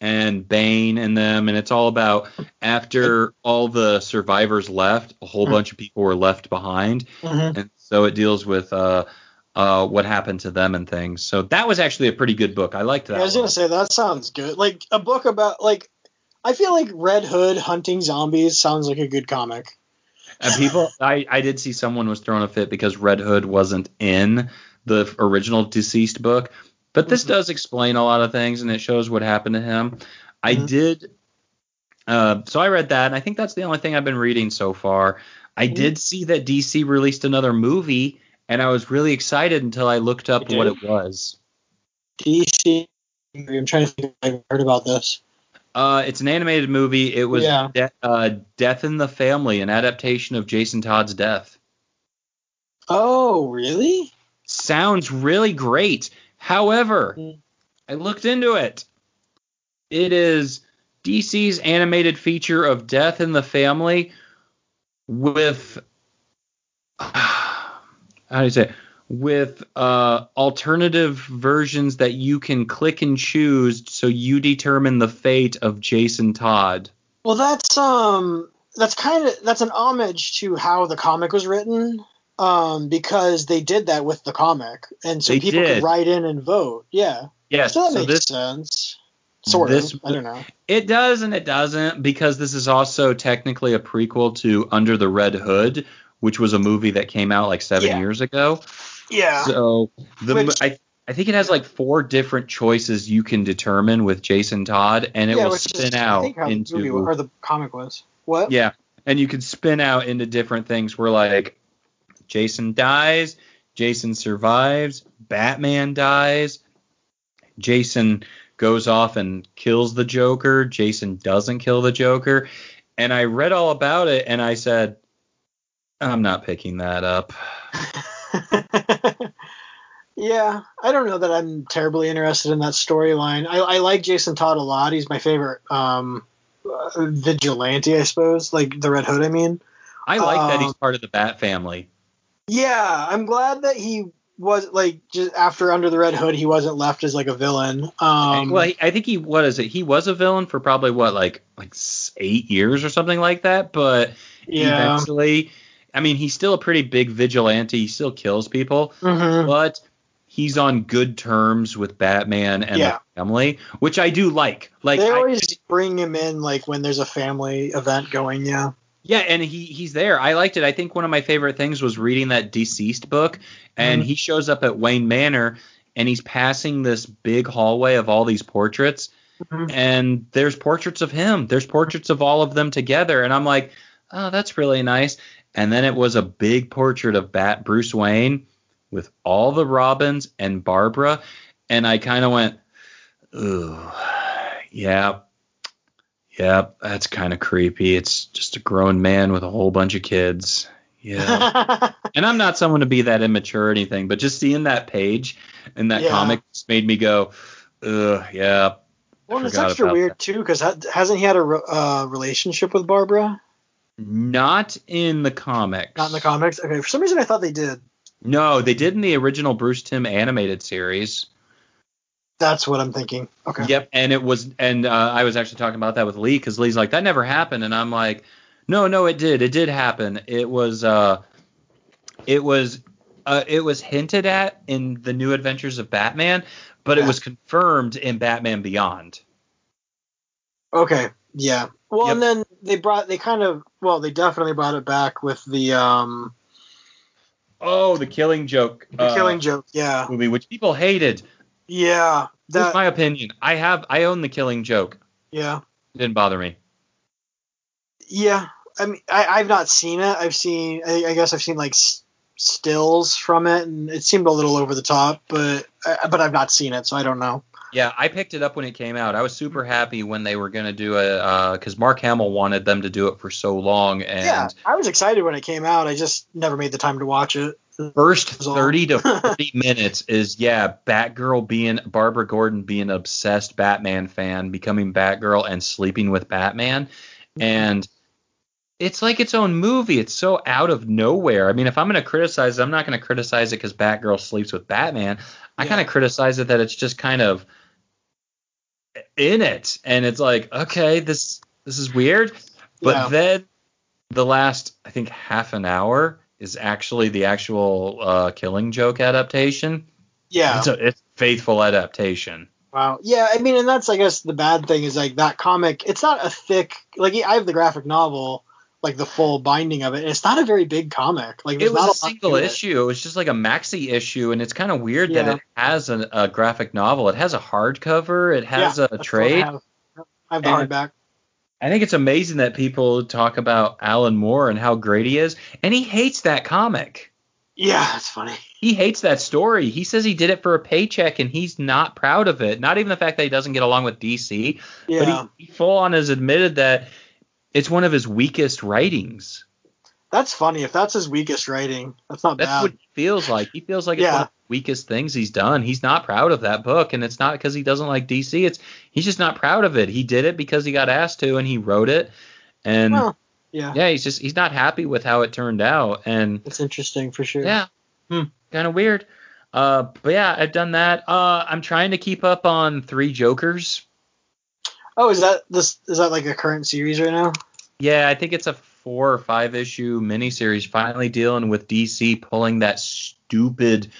and Bane and them, and it's all about after all the survivors left, a whole Mhm. bunch of people were left behind, Mhm. and so it deals with uh, uh, what happened to them and things. So that was actually a pretty good book. I liked that. Yeah, I was one. gonna say that sounds good. Like a book about like I feel like Red Hood hunting zombies sounds like a good comic. And people, I, I did see someone was throwing a fit because Red Hood wasn't in the original DCeased book, but this Mhm. does explain a lot of things and it shows what happened to him. I Mhm. did, uh, so I read that, and I think that's the only thing I've been reading so far. I Mhm. did see that DC released another movie, and I was really excited until I looked up what it was. DC. I'm trying to think if I've heard about this. Uh, it's an animated movie. It was Yeah. De- uh, Death in the Family, an adaptation of Jason Todd's Death. Oh, really? sounds really great. However, Mm. I looked into it. It is DC's animated feature of Death in the Family with [sighs] how do you say it? With uh, alternative versions that you can click and choose so you determine the fate of Jason Todd. Well, that's um, that's kind of that's an homage to how the comic was written, um, because they did that with the comic, and so They people did. could write in and vote. Yeah, Yes, so that so makes this sense. Sort this- of. I don't know. It does and it doesn't because this is also technically a prequel to Under the Red Hood, which was a movie that came out like seven Yeah. years ago. Yeah. So the Which- I I think it has like four different choices you can determine with Jason Todd, and it yeah, will spin is, I out how the into movie or the comic was. What? yeah, and you can spin out into different things where like Jason dies, Jason survives, Batman dies, Jason goes off and kills the Joker, Jason doesn't kill the Joker, and I read all about it and I said, I'm not picking that up. [laughs] [laughs] yeah, I don't know that I'm terribly interested in that storyline. I, I like Jason Todd a lot. He's my favorite um, uh, vigilante, I suppose, like the Red Hood. I mean, I like that he's Um, part of the Bat family. yeah, I'm glad that he was like just after Under the Red Hood, he wasn't left as like a villain. Um, well, I think he what is it? He was a villain for probably what like like eight years or something like that. But yeah, eventually, I mean, he's still a pretty big vigilante. He still kills people, Mhm. but he's on good terms with Batman and Yeah. the family, which I do like. Like, they I- always bring him in like when there's a family event going. Yeah, yeah, and he he's there. I liked it. I think one of my favorite things was reading that DCeased book, and Mhm. he shows up at Wayne Manor, and he's passing this big hallway of all these portraits. Mhm. and there's portraits of him. There's portraits of all of them together, and I'm like, oh, that's really nice. And then it was a big portrait of Bat Bruce Wayne with all the Robins and Barbara, and I kind of went, ooh, yeah, yeah, that's kind of creepy. It's just a grown man with a whole bunch of kids. Yeah. [laughs] and I'm not someone to be that immature or anything, but just seeing that page in that Yeah. comic just made me go, ugh, yeah, well, and it's extra weird that. too because hasn't he had a uh, relationship with Barbara? Not in the comics. Not in the comics. Okay, for some reason I thought they did. No, they did in the original Bruce Timm animated series. That's what I'm thinking. Okay. Yep, and it was, and uh, I was actually talking about that with Lee because Lee's like, that never happened, and I'm like, no, no, it did, it did happen. It was, uh, it was, uh, it was hinted at in the New Adventures of Batman, but it was confirmed in Batman Beyond. Okay. Yeah. Well, Yep. and then they brought they kind of well they definitely brought it back with the um Oh, the Killing Joke. the uh, killing joke. Yeah. movie, which people hated. Yeah. That's my opinion. I have, I own the Killing Joke. yeah. It didn't bother me. Yeah. I mean I I've not seen it. I've seen I, I guess I've seen like s- stills from it and it seemed a little over the top, but uh, but I've not seen it, so I don't know. Yeah, I picked it up when it came out. I was super happy when they were going to do a uh, because Mark Hamill wanted them to do it for so long, and yeah. I was excited when it came out. I just never made the time to watch it. first thirty to [laughs] forty minutes is yeah, Batgirl being Barbara Gordon being an obsessed Batman fan, becoming Batgirl, and sleeping with Batman, mm-hmm. and it's like its own movie. It's so out of nowhere. I mean, if I'm going to criticize it, I'm not going to criticize it because Batgirl sleeps with Batman. I Yeah. kind of criticize it that it's just kind of in it, and it's like, okay, this this is weird. But Yeah. then the last, I think, half an hour is actually the actual uh, Killing Joke adaptation. Yeah. It's a it's a faithful adaptation. Wow. Yeah, I mean, and that's I guess the bad thing is like that comic. It's not a thick like I have the graphic novel, like the full binding of it. And it's not a very big comic. Like It not was a single to it. issue. It was just like a maxi issue, and it's kind of weird Yeah. that it has a, a graphic novel. It has a hardcover. It has Yeah, a trade. I have. I have the hardback. I think it's amazing that people talk about Alan Moore and how great he is, and he hates that comic. Yeah, that's funny. He hates that story. He says he did it for a paycheck, and he's not proud of it. Not even the fact that he doesn't get along with DC, Yeah. but he, he full on has admitted that it's one of his weakest writings. that's funny. If that's his weakest writing, that's not That's bad. what he feels like. He feels like it's one Yeah. of the weakest things he's done. He's not proud of that book, and it's not because he doesn't like DC. It's he's just not proud of it. He did it because he got asked to, and he wrote it. And Well, yeah. yeah, he's just he's not happy with how it turned out. And It's interesting for sure. yeah, Hmm. kind of weird. Uh, but yeah, I've done that. Uh, I'm trying to keep up on Three Jokers. Oh, is that this? Is that like a current series right now? Yeah, I think it's a four or five issue miniseries finally dealing with DC pulling that stupid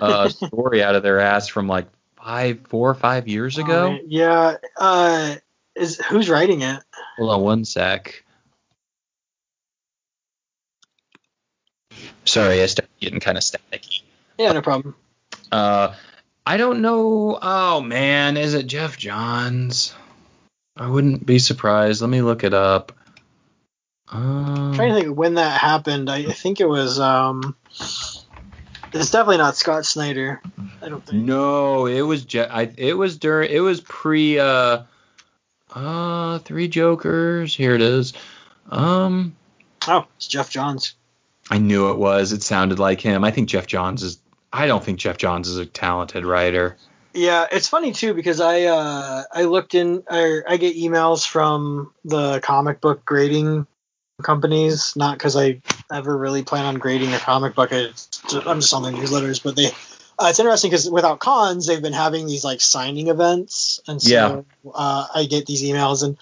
uh, [laughs] story out of their ass from like five, four or five years ago. yeah. Uh, is who's writing it? Hold on one sec. Sorry, I started getting kind of staticky. Yeah, no problem. Uh, I don't know. Oh man, is it Geoff Johns? I wouldn't be surprised. Let me look it up. I'm trying to think of when that happened. I, I think it was. um It's definitely not Scott Snyder. I don't think. No, it was Je- I, it was during it was pre uh uh three jokers. Here it is. Um Oh, it's Geoff Johns. I knew it was. It sounded like him. I think Geoff Johns is I don't think Geoff Johns is a talented writer. Yeah, it's funny too because I uh, I looked in I, I get emails from the comic book grading companies, not because I ever really plan on grading a comic book. Just, I'm just on the newsletters, but they uh, it's interesting because without cons, they've been having these like signing events, and so Yeah. uh, I get these emails and.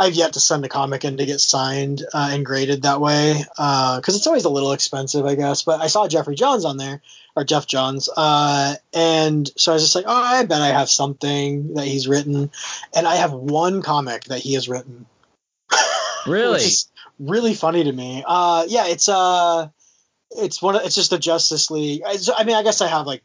I've yet to send a comic in to get signed uh, and graded that way because it's always a little expensive, I guess. But I saw Jeffrey Johns on there, or Geoff Johns, uh, and so I was just like, oh, I bet I have something that he's written, and I have one comic that he has written. [laughs] Really? Which is really funny to me. Uh, yeah, it's uh, it's one. Of, it's just the Justice League. I, I mean, I guess I have like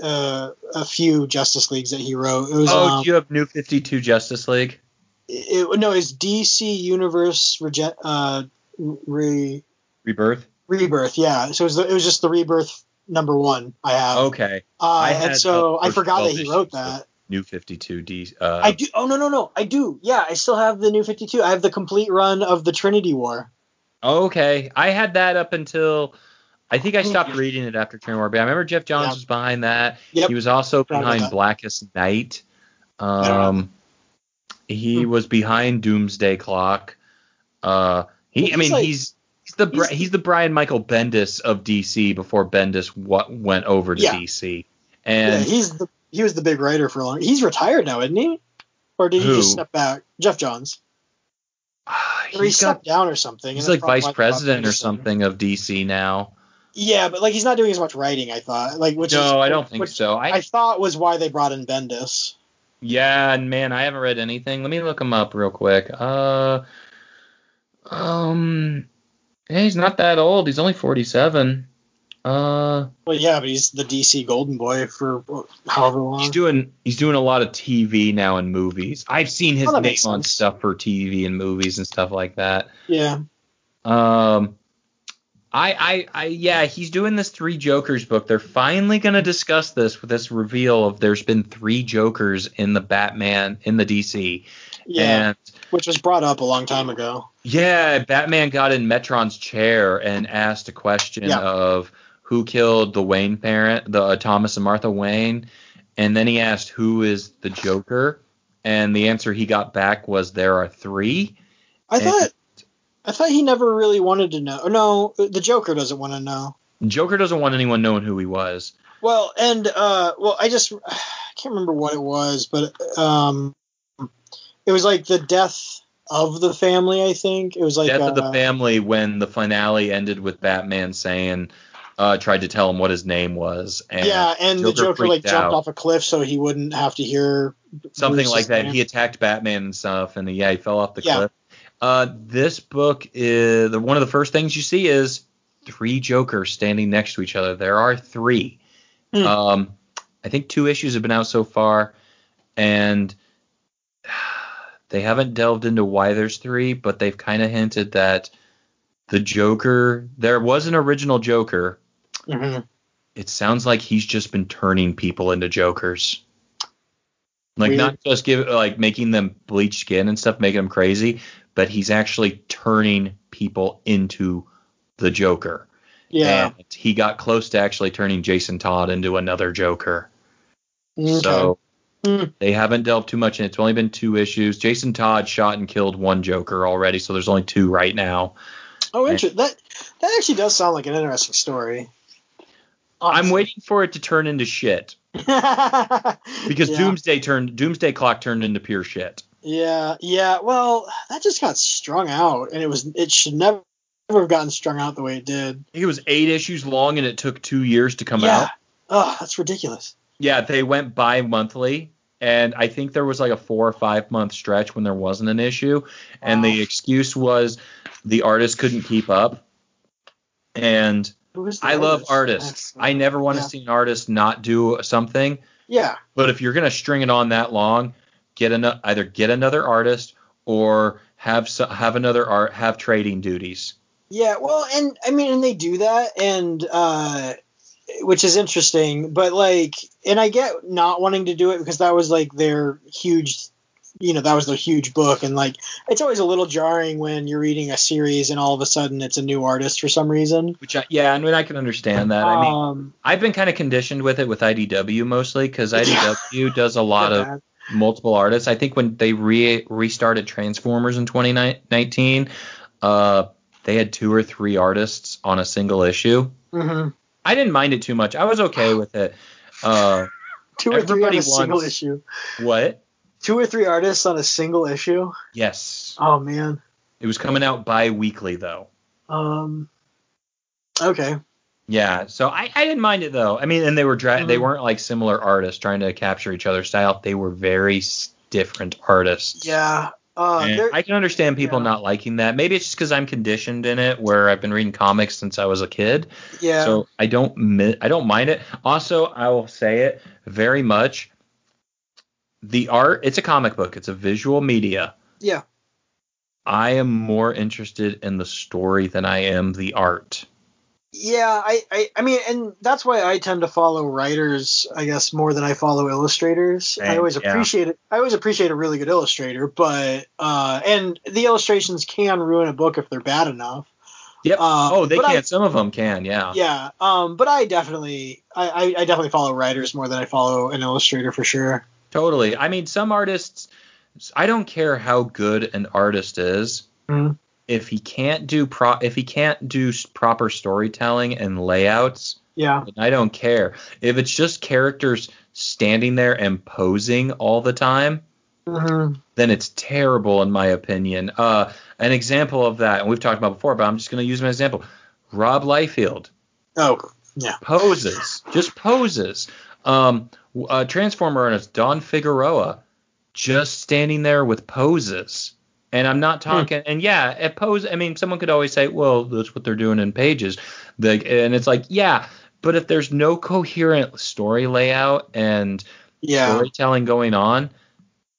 uh, a few Justice Leagues that he wrote. It was oh, um, do you have New 52 Justice League? it, no, it's DC Universe Rege- uh, re, Rebirth? Rebirth. Yeah, so it was, the, it was just the Rebirth number one I have. Okay. Uh, I and had so I forgot that he wrote that. New 52 D uh I do. Oh no no no! I do. Yeah, I still have the new Fifty Two. I have the complete run of the Trinity War. Okay. I had that up until I think I stopped reading it after Trinity War, but I remember Geoff Johns Yeah. was behind that. Yep. He was also behind. Blackest Night. Um, he Hmm. was behind Doomsday Clock. Uh, he, I mean, like- he's the he's- he's the Brian Michael Bendis of DC before Bendis what went over to Yeah. DC. yeah, And he's the he was the big writer for a long. He's retired now, isn't he? Or did he Who? just step back? Geoff Johns. ah, Or he stepped down or something. he's like vice president or something of DC now. Yeah, but like he's not doing as much writing. I thought. Like which is no, I don't think so. I, I thought was why they brought in Bendis. Yeah, and man, I haven't read anything. Let me look him up real quick. Uh, um, yeah, he's not that old. He's only forty-seven. Uh, Well, yeah, but he's the DC Golden Boy for however long. he's doing he's doing a lot of TV now and movies. I've seen his Oh, name on stuff for TV and movies and stuff like that. yeah. Um, I, I, I, yeah, he's doing this three Jokers book. They're finally gonna discuss this with this reveal of there's been three Jokers in the Batman in the DC. Yeah, And which was brought up a long time ago. Yeah, Batman got in Metron's chair and asked a question Yeah. of who killed the Wayne parent, the uh, Thomas and Martha Wayne, and then he asked who is the Joker, and the answer he got back was there are three. I And- thought I thought he never really wanted to know. No, the Joker doesn't want to know. Joker doesn't want anyone knowing who he was. Well, and uh, well, I just [sighs] I can't remember what it was, but um, it was like the death of the family. I think it was like Death of the uh, family when the finale ended with Batman saying, uh, tried to tell him what his name was, and yeah, and the Joker Joker like freaked jumped off a cliff so he wouldn't have to hear something Bruce's like that. name. He attacked Batman and stuff, and yeah, he fell off the Yeah. cliff. Uh, this book is the, one of the first things you see is three Jokers standing next to each other. There are three. Hmm. Um, I think two issues have been out so far, and they haven't delved into why there's three, but they've kind of hinted that the Joker, there was an original Joker. Mhm. It sounds like he's just been turning people into Jokers. Like Weird. not just give like making them bleach skin and stuff, making them crazy, but he's actually turning people into the Joker. Yeah. And he got close to actually turning Jason Todd into another Joker. Okay. So Hmm. they haven't delved too much in. it. It's only been two issues. Jason Todd shot and killed one Joker already, so there's only two right now. oh, interesting. That that actually does sound like an interesting story. I'm waiting for it to turn into shit [laughs] because yeah. Doomsday turned Doomsday Clock turned into pure shit. Yeah, yeah. Well, that just got strung out, and it was it should never never have gotten strung out the way it did. I think it was eight issues long and it took two years to come yeah. out. Oh, that's ridiculous. Yeah, they went bi-monthly, and I think there was like a four or five month stretch when there wasn't an issue, and Wow. the excuse was the artist couldn't keep up. And Who is the I love artists. I never want to Yeah. see an artist not do something. Yeah. But if you're gonna string it on that long, get an, either get another artist or have have another art have trading duties. Yeah, well, and I mean, and they do that, and uh, which is interesting. But like, and I get not wanting to do it because that was like their huge, you know, that was their huge book, and like, it's always a little jarring when you're reading a series and all of a sudden it's a new artist for some reason. Which I, yeah, I mean I can understand that. I mean um, I've been kind of conditioned with it with IDW mostly because [laughs] IDW does a lot of multiple artists. I think when they re- restarted Transformers in 2019, uh, they had two or three artists on a single issue. Mhm. I didn't mind it too much. I was okay with it. Uh, [laughs] two or three on a single issue. what? Two or three artists on a single issue. Yes. Oh man. It was coming out bi-weekly though. Um. Okay. Yeah, so I, I didn't mind it though. I mean, and they were dra- they Mhm. weren't like similar artists trying to capture each other's style. They were very different artists. Yeah. Uh, there- I can understand people yeah. not liking that. Maybe it's just because I'm conditioned in it, where I've been reading comics since I was a kid. yeah. So I don't mi- I don't mind it. Also, I will say it very much. The art, it's a comic book. It's a visual media. yeah. I am more interested in the story than I am the art. Yeah, I, I, I mean, and that's why I tend to follow writers, I guess, more than I follow illustrators. I Same, always yeah. appreciate it. I always appreciate a really good illustrator, but uh, and the illustrations can ruin a book if they're bad enough. Yep. Uh, oh, they can. I- Some of them can. Yeah. Yeah, um, but I definitely, I, I, I definitely follow writers more than I follow an illustrator for sure. Totally. I mean, some artists. I don't care how good an artist is. Mhm. If he can't do pro, if he can't do proper storytelling and layouts, Yeah, I don't care. If it's just characters standing there and posing all the time, hmm then it's terrible in my opinion. Uh, an example of that, and we've talked about before, but I'm just going to use an example. Rob Liefeld Oh, yeah. poses, just poses. Um, uh, Transformer artist Don Figueroa just standing there with poses. And I'm not talking, and yeah, a pose. I mean, someone could always say, well, that's what they're doing in pages. The, and it's like, yeah, but if there's no coherent story layout and Yeah. storytelling going on,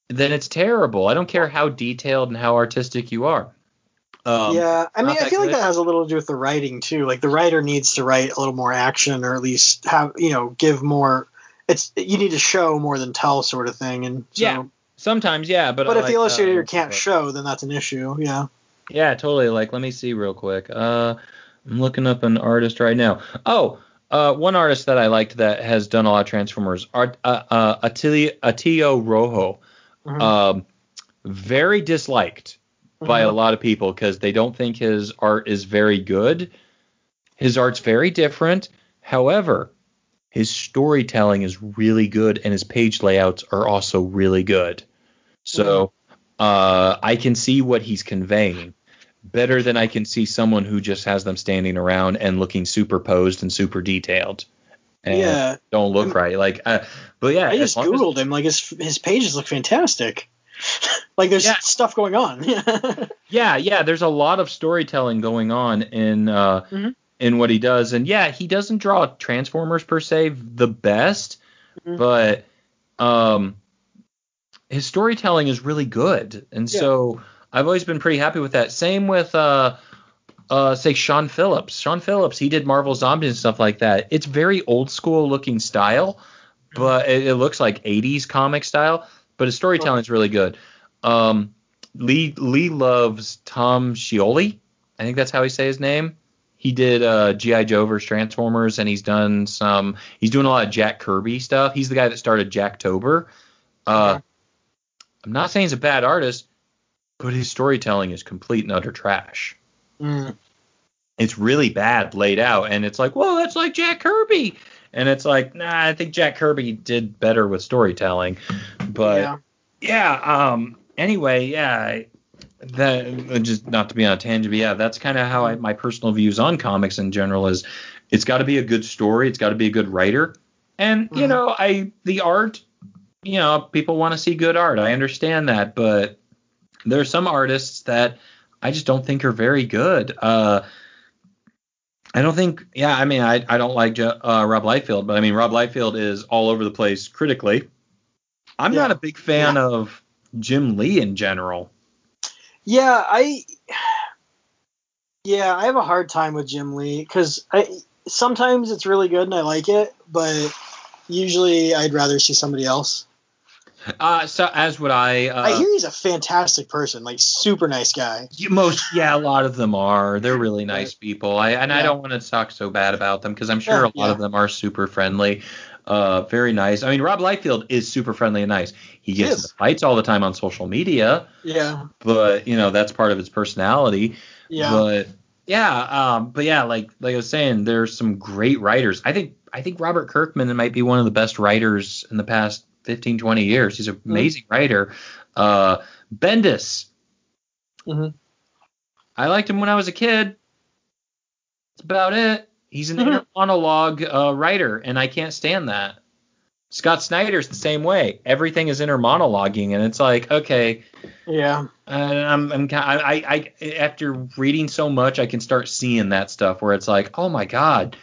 then it's terrible. I don't care how detailed and how artistic you are. Um, yeah, I mean, I feel like that has a little to do with the writing too. Like the writer needs to write a little more action, or at least have you know give more. It's you need to show more than tell, sort of thing. And so, Yeah, Sometimes, yeah, but but, I if like, the illustrator uh, can't show, then that's an issue. Yeah. Yeah, totally. Like, let me see real quick. Uh, I'm looking up an artist right now. Oh, uh, one artist that I liked that has done a lot of Transformers, art, uh, uh, Atilio, Atilio Rojo. Mhm. Um, very disliked by a lot of people because they don't think his art is very good. His art's very different. However, his storytelling is really good and his page layouts are also really good. So uh, I can see what he's conveying better than I can see someone who just has them standing around and looking superposed and super detailed and yeah. don't look right. Like, uh, but yeah, I just long as- googled him. Like his his pages look fantastic. [laughs] like there's Yeah. stuff going on. [laughs] Yeah, yeah. There's a lot of storytelling going on in uh, Mhm. In what he does, and yeah, he doesn't draw Transformers per se the best, Mhm. but um, his storytelling is really good, and Yeah. so I've always been pretty happy with that. Same with uh, uh, say Sean Phillips. Sean Phillips, he did Marvel Zombies and stuff like that. It's very old school looking style, but it, it looks like 80s comic style, but his storytelling is really good. Um, Lee Lee loves Tom Scioli. I think that's how he say his name. He did uh, GI Joe vs Transformers, and he's done some. He's doing a lot of Jack Kirby stuff. He's the guy that started Jack Tober. Uh, Okay. I'm not saying he's a bad artist, but his storytelling is complete and utter trash. Mm. It's really bad laid out, and it's like, well, that's like Jack Kirby, and it's like, nah, I think Jack Kirby did better with storytelling, but yeah. yeah. Um. Anyway, yeah. That just not to be on a tangent, but yeah, that's kind of how I, my personal views on comics in general is. It's got to be a good story. It's got to be a good writer, and you Mhm. know, I the art. You know, people want to see good art. I understand that, but there are some artists that I just don't think are very good. Uh, I don't think. Yeah, I mean, I I don't like uh, Rob Liefeld, but I mean, Rob Liefeld is all over the place critically. I'm Yeah. not a big fan of Jim Lee in general. Yeah, I yeah, I have a hard time with Jim Lee because I sometimes it's really good and I like it, but usually I'd rather see somebody else. Uh, so as would I. Uh, I hear he's a fantastic person, like super nice guy. most yeah, a lot of them are. They're really nice people. I and I don't want to talk so bad about them because I'm sure Yeah, a lot yeah. of them are super friendly. Uh, very nice. I mean, Rob Liefeld is super friendly and nice. He He gets into fights all the time on social media, Yeah, but you know that's part of his personality. yeah, But yeah, um, but yeah, like like I was saying, there's some great writers. I think I think Robert Kirkman might be one of the best writers in the past 15, 20 years. He's an amazing writer. Uh, Bendis. Mhm. I liked him when I was a kid. That's about it. He's an inner [laughs] monologue uh, writer, and I can't stand that. Scott Snyder's the same way. Everything is inner monologuing, and it's like, okay, yeah, uh, I'm, I'm I, I, I, after reading so much, I can start seeing that stuff where it's like, oh my god,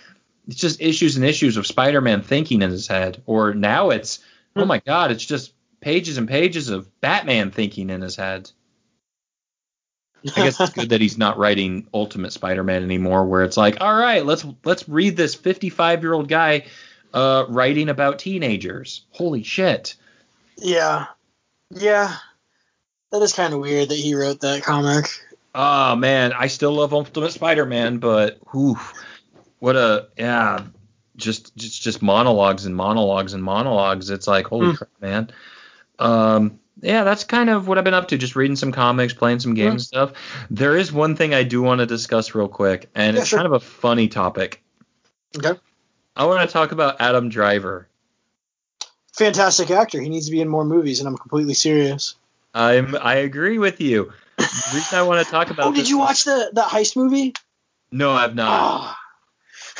it's just issues and issues of Spider-Man thinking in his head, or now it's, oh Hmm. my god, it's just pages and pages of Batman thinking in his head. I guess it's good that he's not writing Ultimate Spider-Man anymore, where it's like, all right, let's let's read this 55-year-old guy uh, writing about teenagers. Holy shit! yeah, yeah. That is kind of weird that he wrote that comic. Oh man, I still love Ultimate Spider-Man, but whew, what a yeah, just just just monologues and monologues and monologues. It's like holy Hmm. crap, man. Um, yeah, that's kind of what I've been up to, just reading some comics, playing some games and stuff. There is one thing I do want to discuss real quick, and Yeah, it's sure. kind of a funny topic. Okay, I want to talk about Adam Driver. fantastic actor. He needs to be in more movies, and I'm completely serious. I'm I agree with you. The reason I want to talk about Oh, did you watch the that heist movie? No, I've not. Ah.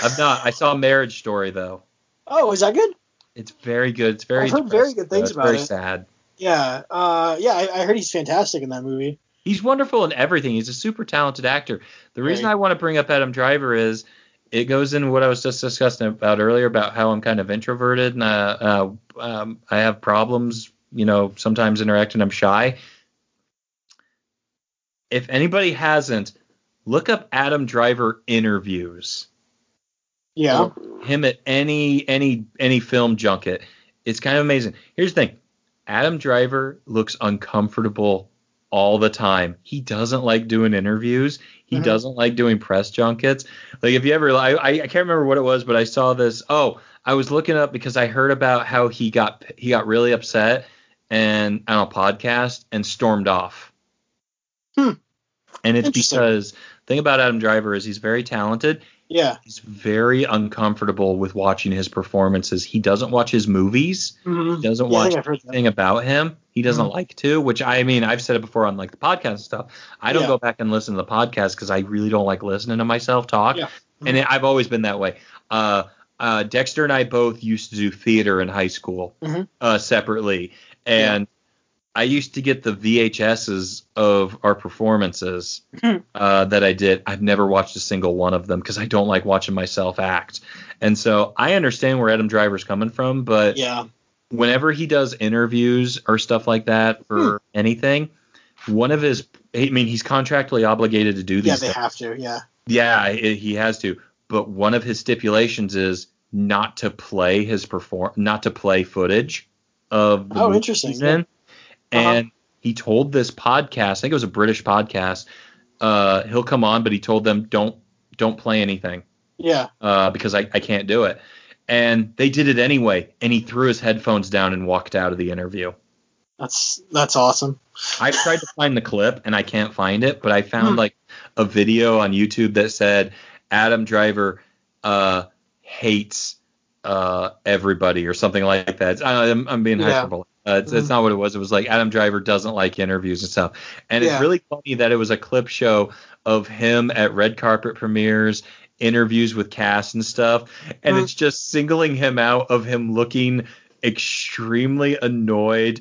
I've not. I saw Marriage Story though. Oh, is that good? It's very good. It's very. I've heard very good things about very it. Very sad. Yeah, uh, yeah. I, I heard he's fantastic in that movie. He's wonderful in everything. He's a super talented actor. The reason Right. I want to bring up Adam Driver is it goes in what I was just discussing about earlier about how I'm kind of introverted and uh, uh, um, I have problems, you know, sometimes interacting. I'm shy. If anybody hasn't, look up Adam Driver interviews. Yeah. him at any any any film junket. It's kind of amazing. Here's the thing. Adam Driver looks uncomfortable all the time. He doesn't like doing interviews. He Mhm. doesn't like doing press junkets. Like if you ever I, I can't remember what it was, but I saw this. Oh, I was looking up because I heard about how he got he got really upset and on a podcast and stormed off. Hmm. And it's because thing about Adam Driver is he's very talented Yeah. he's very uncomfortable with watching his performances. He doesn't watch his movies. Mm-hmm. He doesn't Yeah, watch think I've heard that. anything about him. He doesn't Mhm. like to, which I mean, I've said it before on like the podcast and stuff. I don't Yeah. go back and listen to the podcast because I really don't like listening to myself talk. Yeah. And I've always been that way. Uh, uh, Dexter and I both used to do theater in high school Mhm. uh, separately, and I used to get the VHSs of our performances Hmm. uh, that I did. I've never watched a single one of them because I don't like watching myself act. And so I understand where Adam Driver's coming from, but Yeah. whenever he does interviews or stuff like that or anything, one of his I mean he's contractually obligated to do these Yeah, they things. have to. Yeah. Yeah, he has to. But one of his stipulations is not to play his perform not to play footage of the Oh, interesting, in. And he told this podcast, I think it was a British podcast, uh, he'll come on, but he told them don't don't play anything Yeah. uh, because I, I can't do it. And they did it anyway, and he threw his headphones down and walked out of the interview. That's that's awesome. I've tried to find the clip and I can't find it, but I found Hmm. like a video on YouTube that said Adam Driver uh, hates uh, everybody or something like that. I, I'm, I'm being Yeah. hyperbole. Uh, it's, it's not what it was. It was like Adam Driver doesn't like interviews and stuff. And Yeah. it's really funny that it was a clip show of him at red carpet premieres, interviews with cast and stuff, and Mhm. it's just singling him out of him looking extremely annoyed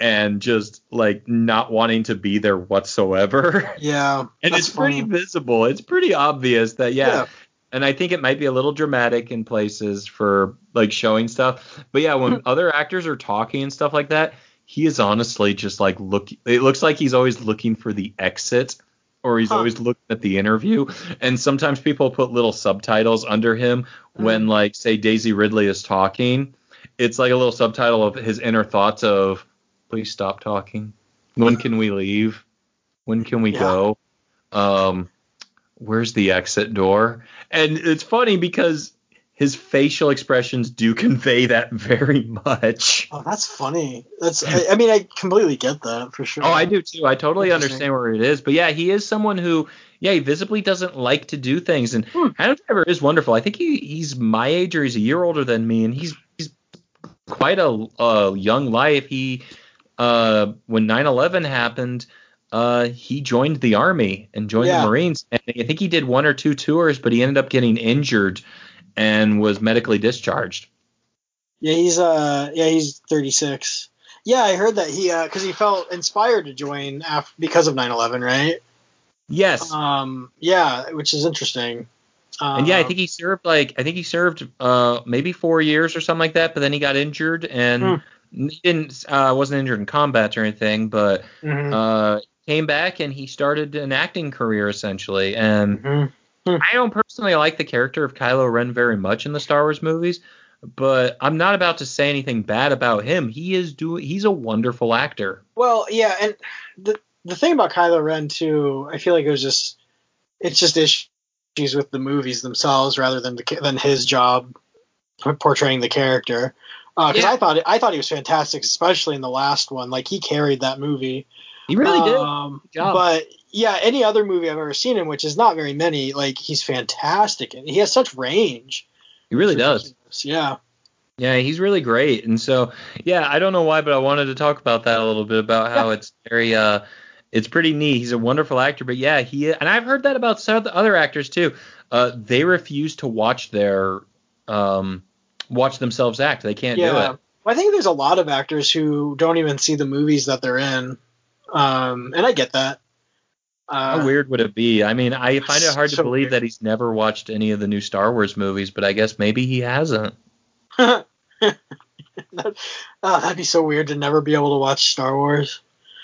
and just like not wanting to be there whatsoever. Yeah. [laughs] and it's pretty visible. It's pretty obvious that yeah, Yeah. And I think it might be a little dramatic in places for like showing stuff. But yeah, when other actors are talking and stuff like that, he is honestly just like look. It looks like he's always looking for the exit, or he's Huh. always looking at the interview. And sometimes people put little subtitles under him when like say Daisy Ridley is talking. It's like a little subtitle of his inner thoughts of, please stop talking. When can we leave? When can we Yeah. go? Um, where's the exit door? And it's funny because his facial expressions do [laughs] convey that very much. Oh, that's funny. That's. I, I mean, I completely get that for sure. Oh, I do too. I totally understand where it is. But yeah, he is someone who, yeah, he visibly doesn't like to do things. And Hmm. Adam Driver is wonderful. I think he, he's my age or he's a year older than me, and he's he's quite a, a young life. He, uh, when 9/11 happened, uh, he joined the army and joined Yeah. the Marines. And I think he did one or two tours, but he ended up getting injured and was medically discharged. Yeah, he's uh, yeah, he's 36. Yeah, I heard that he uh, because he felt inspired to join after, because of 9/11, right? Yes. Um, yeah, which is interesting. Um, And yeah, I think he served like I think he served uh maybe four years or something like that, but then he got injured and Hmm. didn't uh wasn't injured in combat or anything, but Mhm, uh came back and he started an acting career essentially. And mhm. I don't personally like the character of Kylo Ren very much in the Star Wars movies, but I'm not about to say anything bad about him. He is doing he's a wonderful actor. Well, yeah, and the the thing about Kylo Ren too, I feel like it was just it's just issues with the movies themselves rather than the, than his job portraying the character. Because Yeah. I thought I thought he was fantastic, especially in the last one. Like he carried that movie. He really did. Um, job. But yeah, any other movie I've ever seen him, which is not very many, like he's fantastic and he has such range. He really does. Yeah. Yeah, he's really great. And so, yeah, I don't know why, but I wanted to talk about that a little bit about how it's very uh it's pretty neat. He's a wonderful actor, but yeah, he and I've heard that about some of the other actors too. Uh they refuse to watch their um watch themselves act. They can't do it. Well, I think there's a lot of actors who don't even see the movies that they're in. Um, and I get that. Uh, How weird would it be? I mean, I find it hard to believe weird. that he's never watched any of the new Star Wars movies, but I guess maybe he hasn't. [laughs] that, oh, that'd be so weird to never be able to watch Star Wars.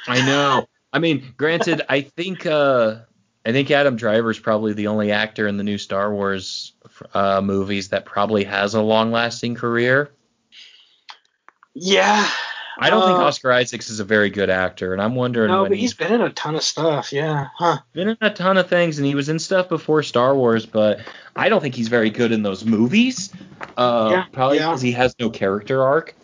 I know. I mean, granted, I think uh, I think Adam Driver's probably the only actor in the new Star Wars uh, movies that probably has a long-lasting career. Yeah. I don't think Uh, Oscar Isaacs is a very good actor, and I'm wondering No, but he's been in a ton of stuff. Yeah. Huh. been in a ton of things, and he was in stuff before Star Wars, but I don't think he's very good in those movies. Uh, Yeah, probably yeah. because he has no character arc.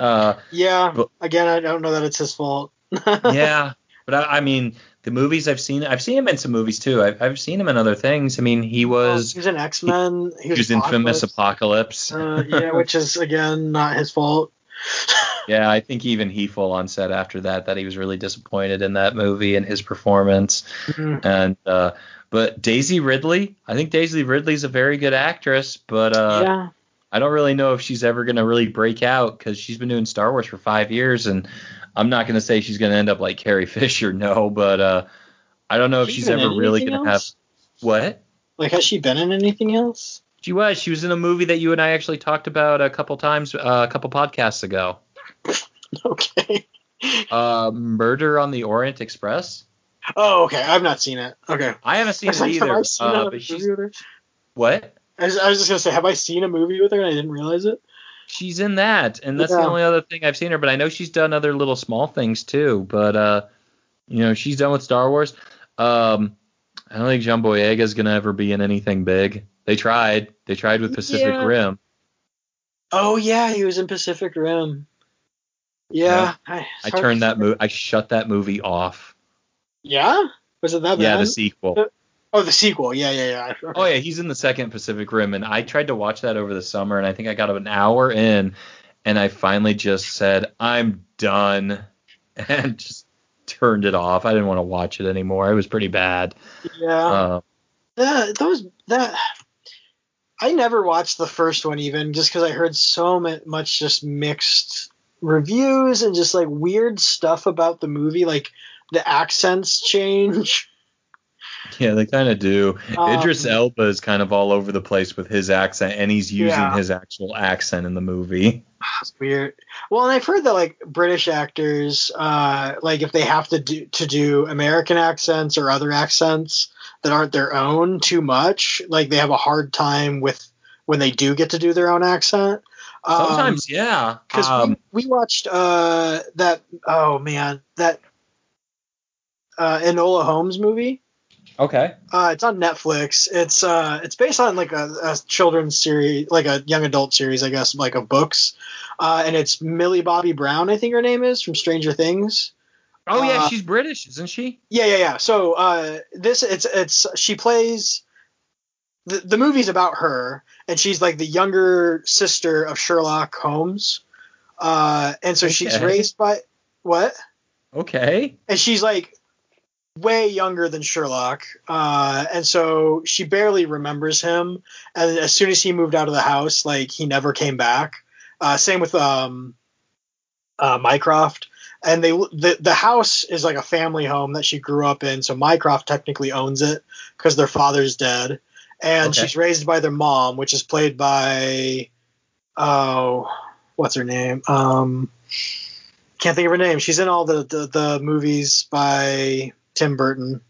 Uh, Yeah. But- Again, I don't know that it's his fault. [laughs] yeah, but I, I mean, the movies I've seen, I've seen him in some movies too. I've, I've seen him in other things. I mean, he was he was in X Men. He he was infamous Apocalypse. Uh, yeah, which is again not his fault. [laughs] Yeah, I think even he full on said after that that he was really disappointed in that movie and his performance. Mhm. And uh, but Daisy Ridley, I think Daisy Ridley's a very good actress, but uh, yeah. I don't really know if she's ever gonna really break out because she's been doing Star Wars for five years, and I'm not gonna say she's gonna end up like Carrie [laughs] Fisher, no, but uh, I don't know if Has she she's ever really gonna have what. Like, has she been in anything else? She was. She was in a movie that you and I actually talked about a couple times, uh, a couple podcasts ago. [laughs] Okay. Uh, Murder on the Orient Express. Oh, okay. I've not seen it. Okay. I haven't seen it like, either. Seen Uh, a but she's movie with her? what? I was, I was just gonna say, have I seen a movie with her and I didn't realize it? She's in that, and that's the only other thing I've seen her. But I know she's done other little small things too. But uh, you know, she's done with Star Wars. Um, I don't think John Boyega is gonna ever be in anything big. They tried. They tried with Pacific Yeah. Rim. Oh yeah, he was in Pacific Rim. Yeah. I, I turned that movie. I shut that movie off. Yeah. Was it that Yeah, bad? the sequel. oh, the sequel. Yeah, yeah, yeah. Okay. Oh yeah, he's in the second Pacific Rim, and I tried to watch that over the summer, and I think I got an hour in, and I finally just said I'm done, [laughs] and just turned it off. I didn't want to watch it anymore. It was pretty bad. Yeah. Uh, that those that I never watched the first one even just because I heard so much just mixed reviews and just like weird stuff about the movie, like the accents change. [laughs] Yeah, they kind of do. Um, Idris Elba is kind of all over the place with his accent, and he's using Yeah. his actual accent in the movie. It's weird. Well, and I've heard that like British actors, uh, like if they have to do to do American accents or other accents that aren't their own too much, like they have a hard time with when they do get to do their own accent. Um, Sometimes, yeah. because Um, we, we watched uh that oh man that uh Enola Holmes movie. okay. Uh, it's on Netflix. It's uh, it's based on like a, a children's series, like a young adult series, I guess, like of books. Uh, and it's Millie Bobby Brown, I think her name is from Stranger Things. Oh yeah, Uh, she's British, isn't she? Yeah, yeah, yeah. So uh, this it's it's she plays the the movie's about her, and she's like the younger sister of Sherlock Holmes. Uh, and so she's raised by what? Okay. and she's like way younger than Sherlock, uh, and so she barely remembers him. And as soon as he moved out of the house, like he never came back. Uh, same with um, uh, Mycroft. And they the the house is like a family home that she grew up in, so Mycroft technically owns it because their father's dead, and Okay. she's raised by their mom, which is played by oh, what's her name? Um, can't think of her name. She's in all the the, the movies by Tim Burton.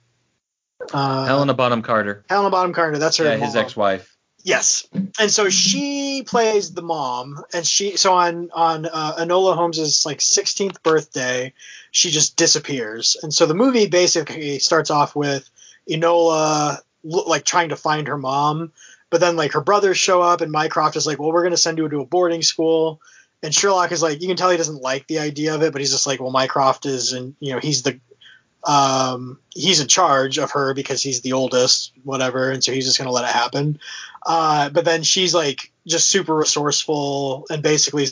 Uh, Helena Bonham Carter. Helena Bonham Carter. That's her. Yeah, his ex-wife. Yes, and so she plays the mom, and she so on on uh, Enola Holmes's like 16th birthday, she just disappears, and so the movie basically starts off with Enola like trying to find her mom, but then like her brothers show up, and Mycroft is like, well, we're gonna send you to a boarding school, and Sherlock is like, you can tell he doesn't like the idea of it, but he's just like, well, Mycroft is, and you know, he's the um, he's in charge of her because he's the oldest, whatever, and so he's just gonna let it happen. Uh, but then she's like just super resourceful and basically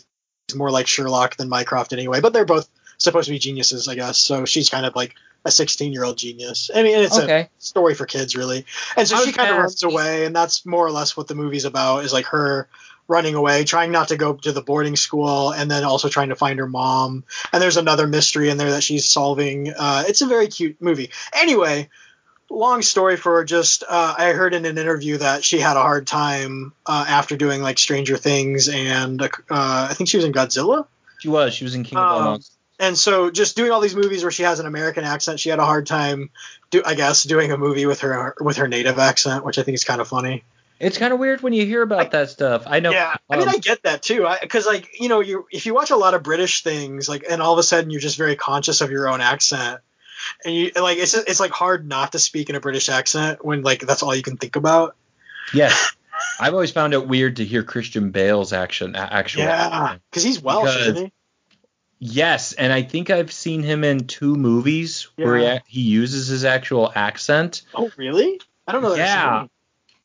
more like Sherlock than Mycroft anyway. But they're both supposed to be geniuses, I guess. So she's kind of like a 16 year old genius. I mean, it's a story for kids, really. And so she kind of runs away, and that's more or less what the movie's about is like her running away, trying not to go to the boarding school, and then also trying to find her mom. And there's another mystery in there that she's solving. Uh, it's a very cute movie. Anyway, long story for just uh, I heard in an interview that she had a hard time uh, after doing like Stranger Things and uh, I think she was in Godzilla. She was. She was in King of All Um, Monsters. And so just doing all these movies where she has an American accent, she had a hard time do I guess doing a movie with her with her native accent, which I think is kind of funny. It's kind of weird when you hear about that stuff. I know. Yeah, I mean, um, I get that too. Because like you know, you if you watch a lot of British things, like, and all of a sudden you're just very conscious of your own accent, and you like it's it's like hard not to speak in a British accent when like that's all you can think about. Yes. I've always found it weird to hear Christian Bale's action actual. Yeah, because he's Welsh, Because- isn't he? Yes, and I think I've seen him in two movies where he, he uses his actual accent. Oh, really? I don't know. That Yeah. I've seen,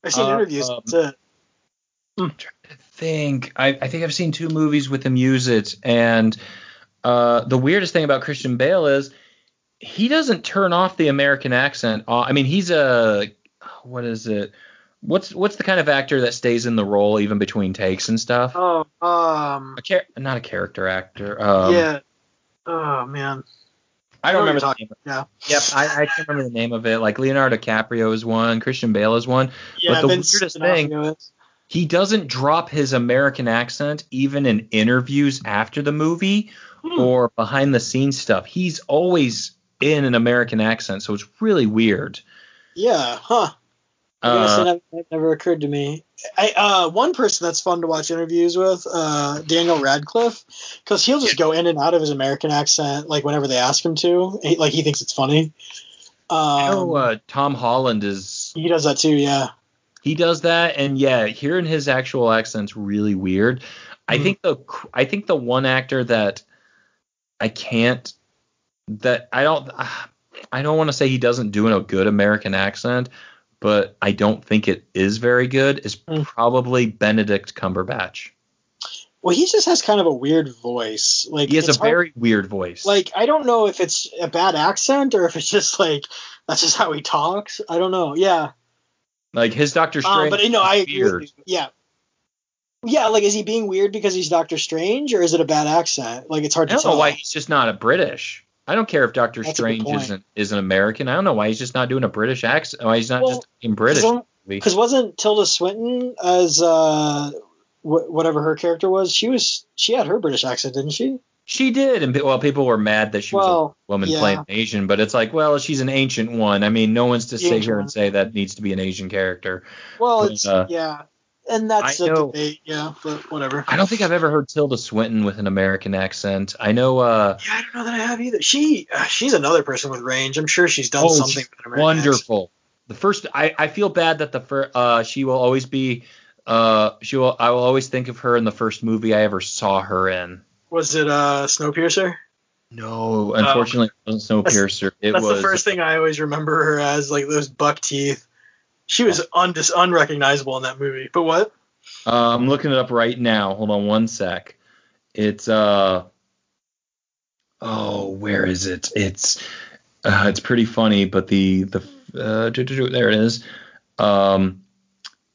I've seen Uh, interviews. um, That's it. I think I, I think I've seen two movies with him use it, and uh, the weirdest thing about Christian Bale is he doesn't turn off the American accent. Uh, I mean, he's a what is it? What's what's the kind of actor that stays in the role even between takes and stuff? Oh, um, A char- not a character actor. Um, yeah. Oh man. I don't I remember Talking, the. Yeah. Yep, I, I can't remember the name of it. Like Leonardo DiCaprio is one, Christian Bale is one. Yeah. the Vince weirdest thing- is. He doesn't drop his American accent even in interviews after the movie Hmm. or behind the scenes stuff. He's always in an American accent, so it's really weird. Yeah. Huh. Uh, that, never occurred to me. I, uh, one person that's fun to watch interviews with, uh, Daniel Radcliffe, because he'll just go in and out of his American accent like whenever they ask him to. He, like he thinks it's funny. Um, I know uh, Tom Holland is he does that too. Yeah. he does that, and yeah, hearing his actual accent's really weird. I Mhm. think the I think the one actor that I can't that I don't I don't want to say he doesn't do a good American accent, but I don't think it is very good. Is Mm. probably Benedict Cumberbatch. Well, he just has kind of a weird voice. Like He has a hard- very weird voice. like I don't know if it's a bad accent or if it's just like that's just how he talks. I don't know. Yeah. like his Doctor Um, Strange. but you know, I agree weird. Yeah. Yeah, like is he being weird because he's Doctor Strange or is it a bad accent? Like it's hard I to don't know tell. why he's just not a British. I don't care if Doctor That's Strange isn't is an American. I don't know why he's just not doing a British accent. Why he's not Well, just in British. Because wasn't Tilda Swinton as uh, wh- whatever her character was? She was she had her British accent, didn't she? She did, and well, people were mad that she was Well, a woman yeah. playing an Asian, but it's like, well, she's an ancient one. I mean, no one's to sit here one. and say that needs to be an Asian character. Well, But, it's uh, yeah, and that's I a know- debate. Yeah, but whatever. I don't think I've ever heard Tilda Swinton with an American accent. I know, uh, Yeah, I don't know that I have either. She uh, she's another person with range. I'm sure she's done oh, something. she's with an American wonderful. The first, I, I feel bad that the first, uh, she will always be, uh, she will, I will always think of her in the first movie I ever saw her in. Was it uh, Snowpiercer? No, unfortunately, it wasn't [laughs] Snowpiercer. It That's was the first thing I always remember her as, like those buck teeth. She was undis- unrecognizable in that movie. But what? Uh, I'm looking it up right now. Hold on one sec. It's uh oh, where is it? It's uh, it's pretty funny, but the the uh, there it is. Um,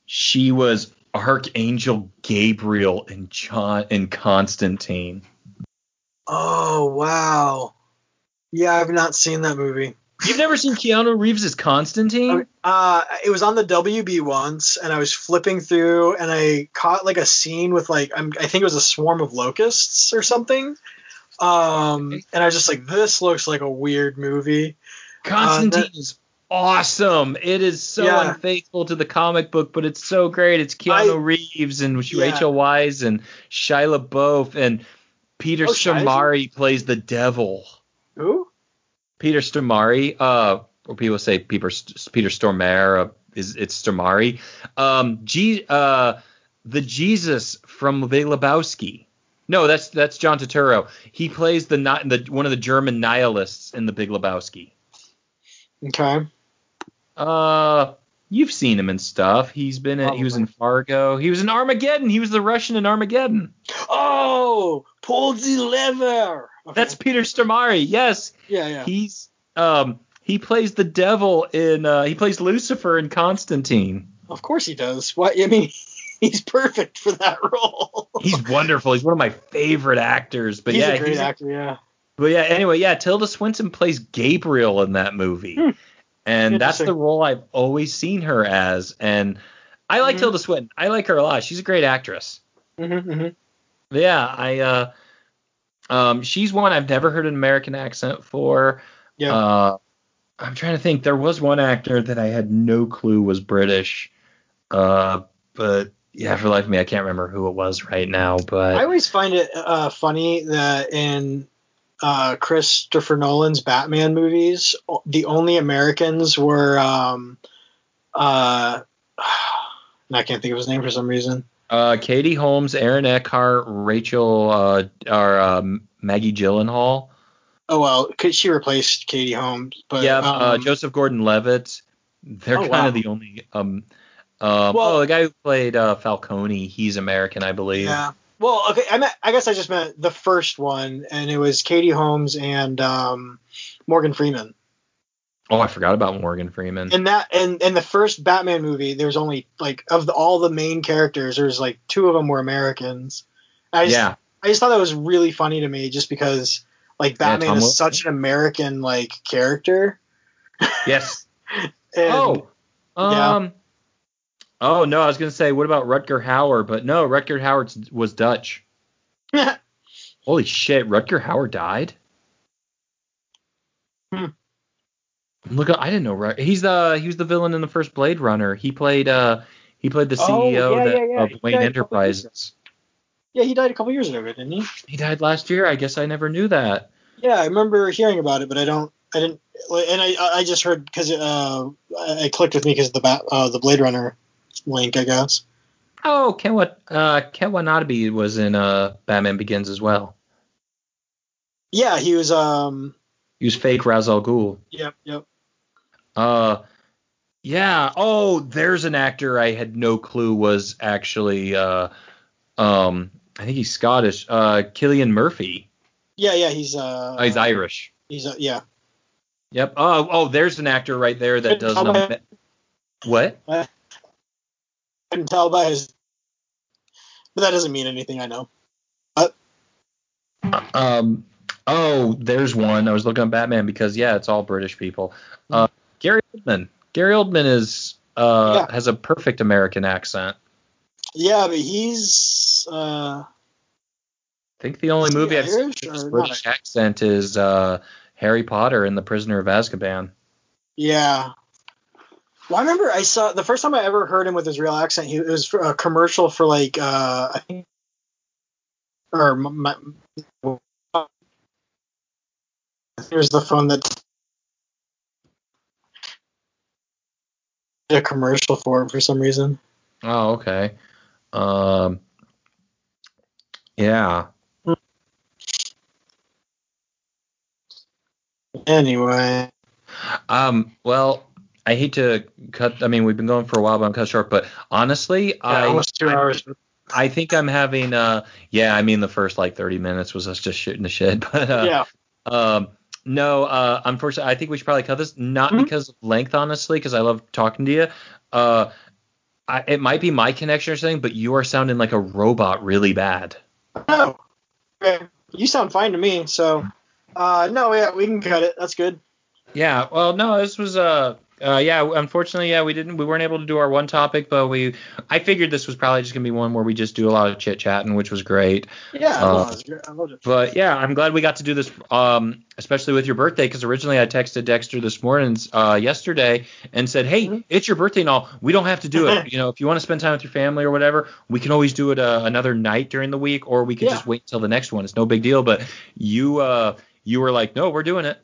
she was Archangel Gabriel in John in Constantine. Oh wow. Yeah, I've not seen that movie. You've never seen Keanu Reeves as Constantine? Uh, it was on the WB once, and I was flipping through, and I caught like a scene with like I'm, I think it was a swarm of locusts or something. Um, and I was just like, this looks like a weird movie. Constantine Uh, that- is awesome. It is so Yeah. unfaithful to the comic book, but it's so great. It's Keanu I- Reeves and Yeah. Rachel Weisz and Shia LaBeouf and Peter Oh, Stormare plays the devil. Who? Peter Stormare, uh, or people say Peter Peter Stormare, uh, is it's Stormare. Um, G, uh, the Jesus from The Big Lebowski. No, that's that's John Turturro. He plays the ni- the one of the German nihilists in The Big Lebowski. Okay. Uh, you've seen him and stuff. He's been in, he was in Fargo. He was in Armageddon. He was the Russian in Armageddon. Oh, pull the lever. Okay. That's Peter Stormare. Yes, yeah, yeah. he's um he plays the devil in uh he plays Lucifer in Constantine. of course he does. What? I mean, [laughs] he's perfect for that [laughs] role. He's wonderful. He's one of my favorite actors. But he's yeah, a great he's, actor. Yeah. but yeah. Anyway, yeah. Tilda Swinton plays Gabriel in that movie, Hmm. and that's the role I've always seen her as. And I like Mhm. Tilda Swinton. I like her a lot. She's a great actress. Mm-hmm, mm-hmm. Yeah, I uh, um, she's one I've never heard an American accent for. Yeah. Uh, I'm trying to think. There was one actor that I had no clue was British. Uh, but yeah, for the life of me, I can't remember who it was right now. But I always find it uh, funny that in uh, Christopher Nolan's Batman movies, the only Americans were. Um, uh, [sighs] and I can't think of his name for some reason. Uh, Katie Holmes, Aaron Eckhart, Rachel, uh, or um, Maggie Gyllenhaal. Oh well, 'cause she replaced Katie Holmes, but yeah, uh, um, Joseph Gordon-Levitt. They're Oh, kind wow. of the only. Um, um, Well- oh, the guy who played uh, Falcone, he's American, I believe. Yeah. Well, okay. I meant. I guess I just meant the first one, and it was Katie Holmes and um, Morgan Freeman. Oh, I forgot about Morgan Freeman. In that, and in the first Batman movie, there's only like of the, all the main characters, there's like two of them were Americans. I just, yeah, I just thought that was really funny to me, just because like Batman Tom is Wilson. such an American like character. yes. [laughs] And, oh, yeah. um, oh no, I was gonna say, what about Rutger Hauer? But no, Rutger Hauer was Dutch. [laughs] Holy shit, Rutger Hauer died. Hmm. Look, I didn't know. Right, He's the he was the villain in the first Blade Runner. He played uh he played the Oh, CEO yeah, that, yeah, yeah. of Wayne died a couple years Enterprises. yeah, he died a couple years ago, didn't he? He died last year. I guess I never knew that. Yeah, I remember hearing about it, but I don't. I didn't. And I I just heard because uh, I I clicked with me because the bat uh, the Blade Runner link, I guess. Oh, Ken uh Ken Watanabe was in uh Batman Begins as well. Yeah, he was. Um. He was fake Ra's al Ghul. Yep. Yep. Uh, yeah. Oh, there's an actor I had no clue was actually uh, um, I think he's Scottish. Uh, Cillian Murphy. Yeah. Yeah. He's. Uh. Oh, he's Irish. He's. Uh, yeah. Yep. Oh, oh, there's an actor right there that does. Tell what? [laughs] I can tell by his. But that doesn't mean anything. I know. Uh, um, Oh, there's one. I was looking at Batman because yeah, it's all British people. Uh, Gary Oldman. Gary Oldman is uh, Yeah. has a perfect American accent. Yeah, but he's uh, I think the only movie I've seen with British not? accent is uh, Harry Potter and the Prisoner of Azkaban. yeah. Well, I remember I saw the first time I ever heard him with his real accent. He it was for a commercial for like uh, I think or my, here's the phone that a commercial for it for some reason. Oh, okay. Um, yeah. Anyway, Um, well, I hate to cut. I mean, we've been going for a while, but I'm cut short. But honestly, yeah, I almost two I- hours. I think I'm having. Uh, yeah, I mean, the first like 30 minutes was us just shooting the shit. [laughs] But uh, yeah, Um, no, uh, unfortunately, I think we should probably cut this. Not Mhm. because of length, honestly, because I love talking to you. Uh, I, it might be my connection or something, but you are sounding like a robot really bad. no, okay. you sound fine to me. So, uh, no, yeah, we can cut it. That's good. Yeah. Well, no, this was uh, uh, yeah. Unfortunately, yeah, we didn't. We weren't able to do our one topic, but we. I figured this was probably just gonna be one where we just do a lot of chit chatting, which was great. Yeah, Uh, no, that's great. I loved it. But yeah, I'm glad we got to do this, um, especially with your birthday, because originally I texted Dexter this morning, uh, yesterday, and said, "Hey, Mhm. it's your birthday and all. We don't have to do it. [laughs] you know, if you want to spend time with your family or whatever, we can always do it uh, another night during the week, or we could Yeah. just wait until the next one. It's no big deal." But you, uh, you were like, "No, we're doing it."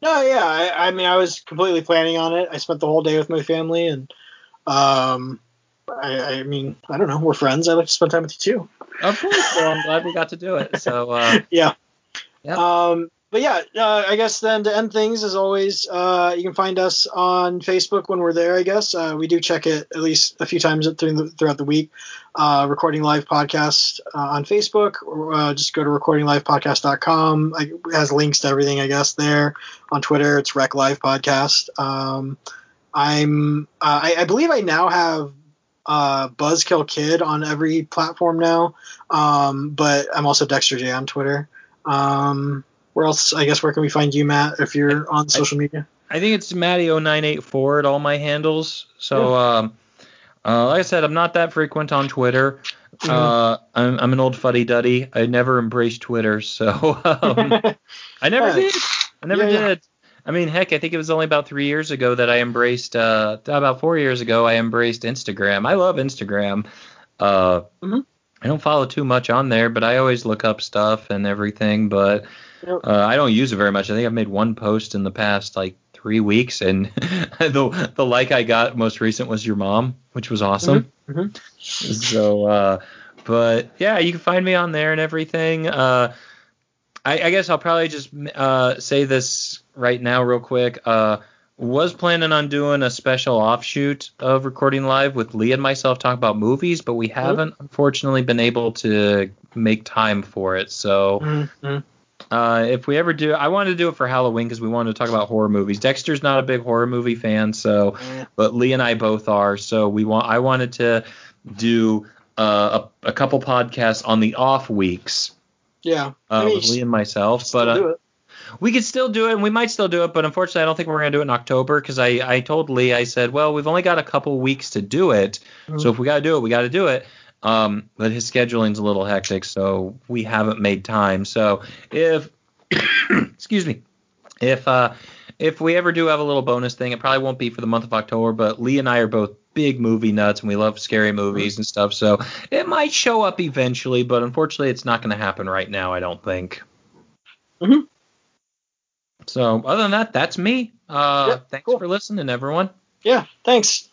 No, yeah, I, I mean, I was completely planning on it. I spent the whole day with my family, and um, I, I mean, I don't know, we're friends. I like to spend time with you too. Of course. well, I'm glad we got to do it. So, uh, [laughs] Yeah. Yep. Um, but yeah, uh, I guess then to end things, as always, uh, you can find us on Facebook when we're there. I guess uh, we do check it at least a few times the, throughout the week. Uh, recording live podcast uh, on Facebook, or uh, just go to recordinglivepodcast.com. It has links to everything, I guess. There on Twitter, it's Rec Live Podcast. Um, I'm, I, I believe I now have Buzzkill Kid on every platform now, um, but I'm also Dexter J on Twitter. Um, where else? I guess where can we find you, Matt, if you're on social media? I think it's Matty0984 at all my handles. So, um, uh, like I said, I'm not that frequent on Twitter. Mm-hmm. Uh, I'm, I'm an old fuddy duddy. I never embraced Twitter, so [laughs] um, [laughs] I never Yeah. did. I never Yeah, yeah. did. I mean, heck, I think it was only about three years ago that I embraced. Uh, about four years ago, I embraced Instagram. I love Instagram. Uh, Mhm. I don't follow too much on there, but I always look up stuff and everything. But Uh, I don't use it very much. I think I've made one post in the past like three weeks, and [laughs] the the like I got most recent was your mom, which was awesome. Mhm, So, uh, but yeah, you can find me on there and everything. Uh, I, I guess I'll probably just uh, say this right now, real quick. Uh, was planning on doing a special offshoot of recording live with Lee and myself talk about movies, but we haven't unfortunately been able to make time for it. So mhm, mhm. Uh, if we ever do, I wanted to do it for Halloween because we wanted to talk about horror movies. Dexter's not a big horror movie fan, so but Lee and I both are. So we want. I wanted to do uh, a, a couple podcasts on the off weeks Yeah. uh, I mean, with Lee and myself, but uh, we could still do it, and we might still do it. But unfortunately, I don't think we're gonna do it in October because I I told Lee I said, well, we've only got a couple weeks to do it, Mhm. so if we gotta do it, we gotta do it. Um, but his scheduling's a little hectic, so we haven't made time. So if [coughs] excuse me, if uh if we ever do have a little bonus thing, it probably won't be for the month of October. But Lee and I are both big movie nuts, and we love scary movies and stuff. So it might show up eventually, but unfortunately, it's not going to happen right now. I don't think. Mhm. So other than that, that's me. Uh, Yep, thanks cool. for listening, everyone. Yeah. Thanks.